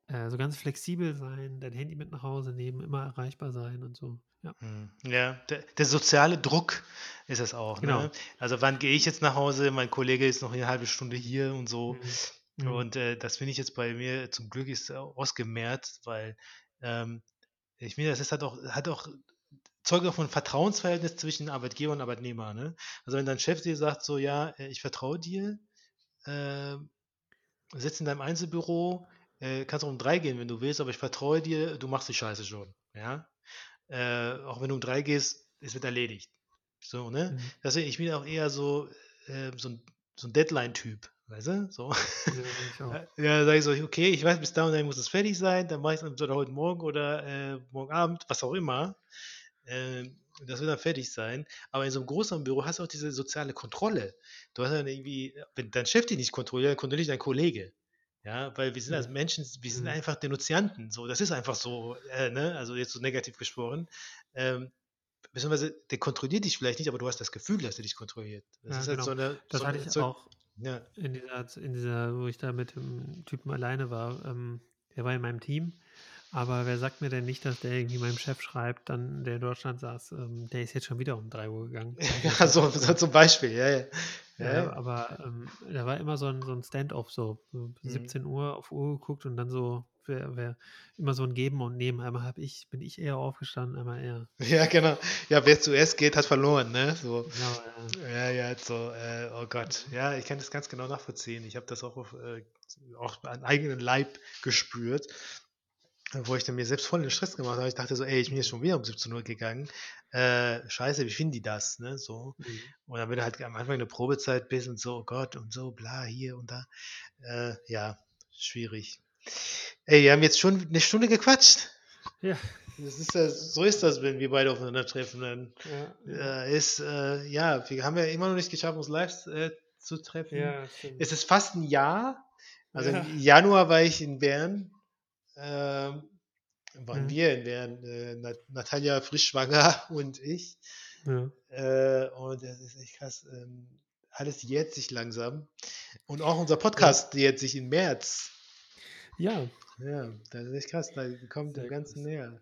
äh, so ganz flexibel sein, dein Handy mit nach Hause nehmen, immer erreichbar sein und so. Ja, Mhm. Ja, der, der soziale Druck ist es auch. Genau. Ne? Also wann gehe ich jetzt nach Hause? Mein Kollege ist noch eine halbe Stunde hier und so. Mhm. Und äh, das finde ich jetzt bei mir zum Glück ist äh, ausgemerzt, weil ähm, ich finde, das ist halt auch, hat auch zeugt auch von Vertrauensverhältnis zwischen Arbeitgeber und Arbeitnehmer. Ne? Also wenn dein Chef dir sagt, so ja, äh, ich vertraue dir, äh, sitzt in deinem Einzelbüro, äh, kannst auch um drei gehen, wenn du willst, aber ich vertraue dir, du machst die Scheiße schon. Ja? Äh, auch wenn du um drei gehst, es wird erledigt. So, ne? Mhm. Deswegen, ich bin auch eher so, äh, so ein, so ein Deadline-Typ, weißt du? So. Ja. Ja, sage ich so, okay, ich weiß, bis da und dahin muss es fertig sein, dann mache ich es entweder heute Morgen oder äh, morgen Abend, was auch immer. Ähm, das wird dann fertig sein. Aber in so einem großen Büro hast du auch diese soziale Kontrolle. Du hast dann irgendwie, wenn dein Chef dich nicht kontrolliert, dann kontrolliert dein Kollege. Ja, weil wir sind als Mhm. Menschen, wir sind Mhm. einfach Denunzianten. So, das ist einfach so, äh, ne? Also jetzt so negativ gesprochen. Ähm, beziehungsweise der kontrolliert dich vielleicht nicht, aber du hast das Gefühl, dass er dich kontrolliert. Das Ja, ist halt genau. so eine. Das so hatte eine ich so, auch Ja, in dieser, in dieser, wo ich da mit dem Typen alleine war. Ähm, der war in meinem Team. Aber wer sagt mir denn nicht, dass der irgendwie meinem Chef schreibt, dann der in Deutschland saß, ähm, der ist jetzt schon wieder um 3 Uhr gegangen. Ja so, so, zum Beispiel, ja, ja. Ja, ja. aber ähm, da war immer so ein, so ein Stand-off, so so Mhm. 17 Uhr auf Uhr geguckt und dann so, wer, wer, immer so ein Geben und Nehmen. Einmal hab ich, bin ich eher aufgestanden, einmal er. Ja, genau. Ja, wer zuerst geht, hat verloren, ne? So. Genau, ja. Ja, ja, so, äh, oh Gott. Ja, ich kann das ganz genau nachvollziehen. Ich habe das auch, auf, äh, auch an eigenen Leib gespürt, wo ich dann mir selbst voll den Stress gemacht habe. Ich dachte so, ey, ich bin jetzt schon wieder um 17 Uhr gegangen. Äh, scheiße, wie finden die das? Ne? So. Mhm. Und dann, wenn du halt am Anfang eine Probezeit bist und so, oh Gott, und so, bla, hier und da. Äh, ja, schwierig. Ey, wir haben jetzt schon eine Stunde gequatscht. Ja, Das ist ja, so ist das, wenn wir beide aufeinandertreffen. Dann ja, äh, ist, äh, ja, wir haben ja immer noch nicht geschafft, uns live äh, zu treffen. ja, stimmt. Es ist fast ein Jahr. Also Ja. im Januar war ich in Bern. Ähm, waren Mhm. wir in Bern. Äh, Nat Natalia frisch schwanger und ich. Ja. Äh, und das ist echt krass. Ähm, alles jährt sich langsam. Und auch unser Podcast jährt sich im März. ja, Ja, das ist echt krass. Da kommt dem Sehr Ganzen krass. näher.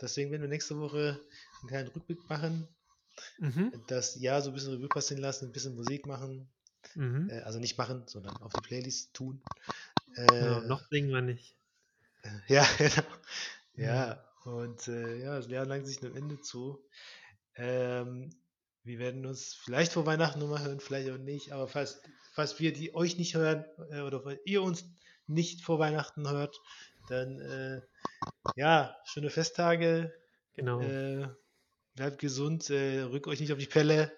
Deswegen werden wir nächste Woche einen kleinen Rückblick machen, mhm. das Jahr so ein bisschen Revue passieren lassen, ein bisschen Musik machen. Mhm. Äh, also nicht machen, sondern auf die Playlist tun. Äh, noch singen wir nicht. Ja, genau. Ja, und äh, ja, das Jahr neigt sich einem Ende zu. Ähm, wir werden uns vielleicht vor Weihnachten nochmal hören, vielleicht auch nicht, aber falls, falls wir die euch nicht hören äh, oder falls ihr uns nicht vor Weihnachten hört, dann äh, ja, schöne Festtage, Genau. äh, bleibt gesund, äh, rückt euch nicht auf die Pelle,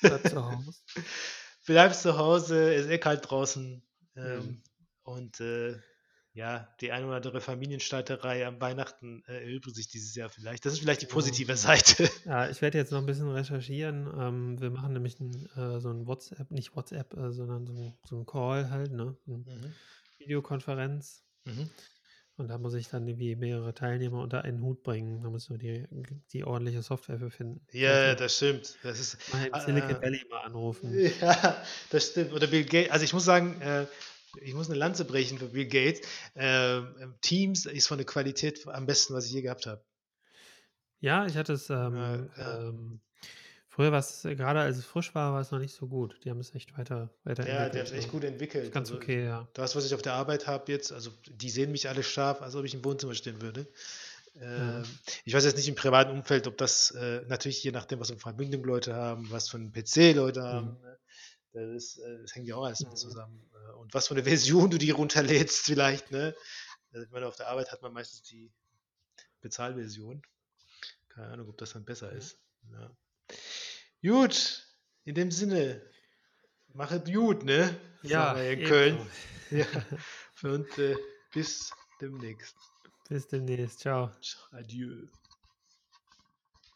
Bleibt zu Hause. bleibt zu Hause, ist eh kalt draußen ähm, Mhm. und äh, ja, die eine oder andere Familienstreiterei am Weihnachten äh, erübrigt sich dieses Jahr vielleicht. Das ist vielleicht die positive Seite. Ja, ich werde jetzt noch ein bisschen recherchieren. Ähm, wir machen nämlich ein, äh, so ein WhatsApp, nicht WhatsApp, äh, sondern so ein, so ein Call halt, ne? Eine Mhm. Videokonferenz. Mhm. Und da muss ich dann irgendwie mehrere Teilnehmer unter einen Hut bringen. Da muss nur die, die ordentliche Software für finden. Ja, Vielleicht das stimmt. Das ist, mal in Ah, Silicon. Valley mal anrufen. ja, das stimmt. Oder Bill Gates. Also ich muss sagen, äh, ich muss eine Lanze brechen für Bill Gates. Ähm, Teams ist von der Qualität am besten, was ich je gehabt habe. Ja, ich hatte es, ähm, ja. ähm, früher war es, äh, gerade als es frisch war, war es noch nicht so gut. Die haben es echt weiter, Ja, weiterentwickelt. der hat es echt so. gut entwickelt. Ganz Also, okay, ja. Das, was ich auf der Arbeit habe jetzt, also die sehen mich alle scharf, als ob ich im Wohnzimmer stehen würde. Ja. Ähm, Ich weiß jetzt nicht im privaten Umfeld, ob das äh, natürlich je nachdem, was für Verbindung Leute haben, was für einen PC Leute haben. Mhm. Ne? Das, ist, äh, das hängt ja auch alles mit Mhm. zusammen. Äh, Und was für eine Version du die runterlädst, vielleicht. Ne? Also, ich meine, auf der Arbeit hat man meistens die Bezahlversion. Keine Ahnung, ob das dann besser Ja. ist. Ja. Gut, in dem Sinne, machet gut, ne? Ja, Sagen wir in. Köln. Ja. Und äh, bis demnächst. Bis demnächst. Ciao. Adieu.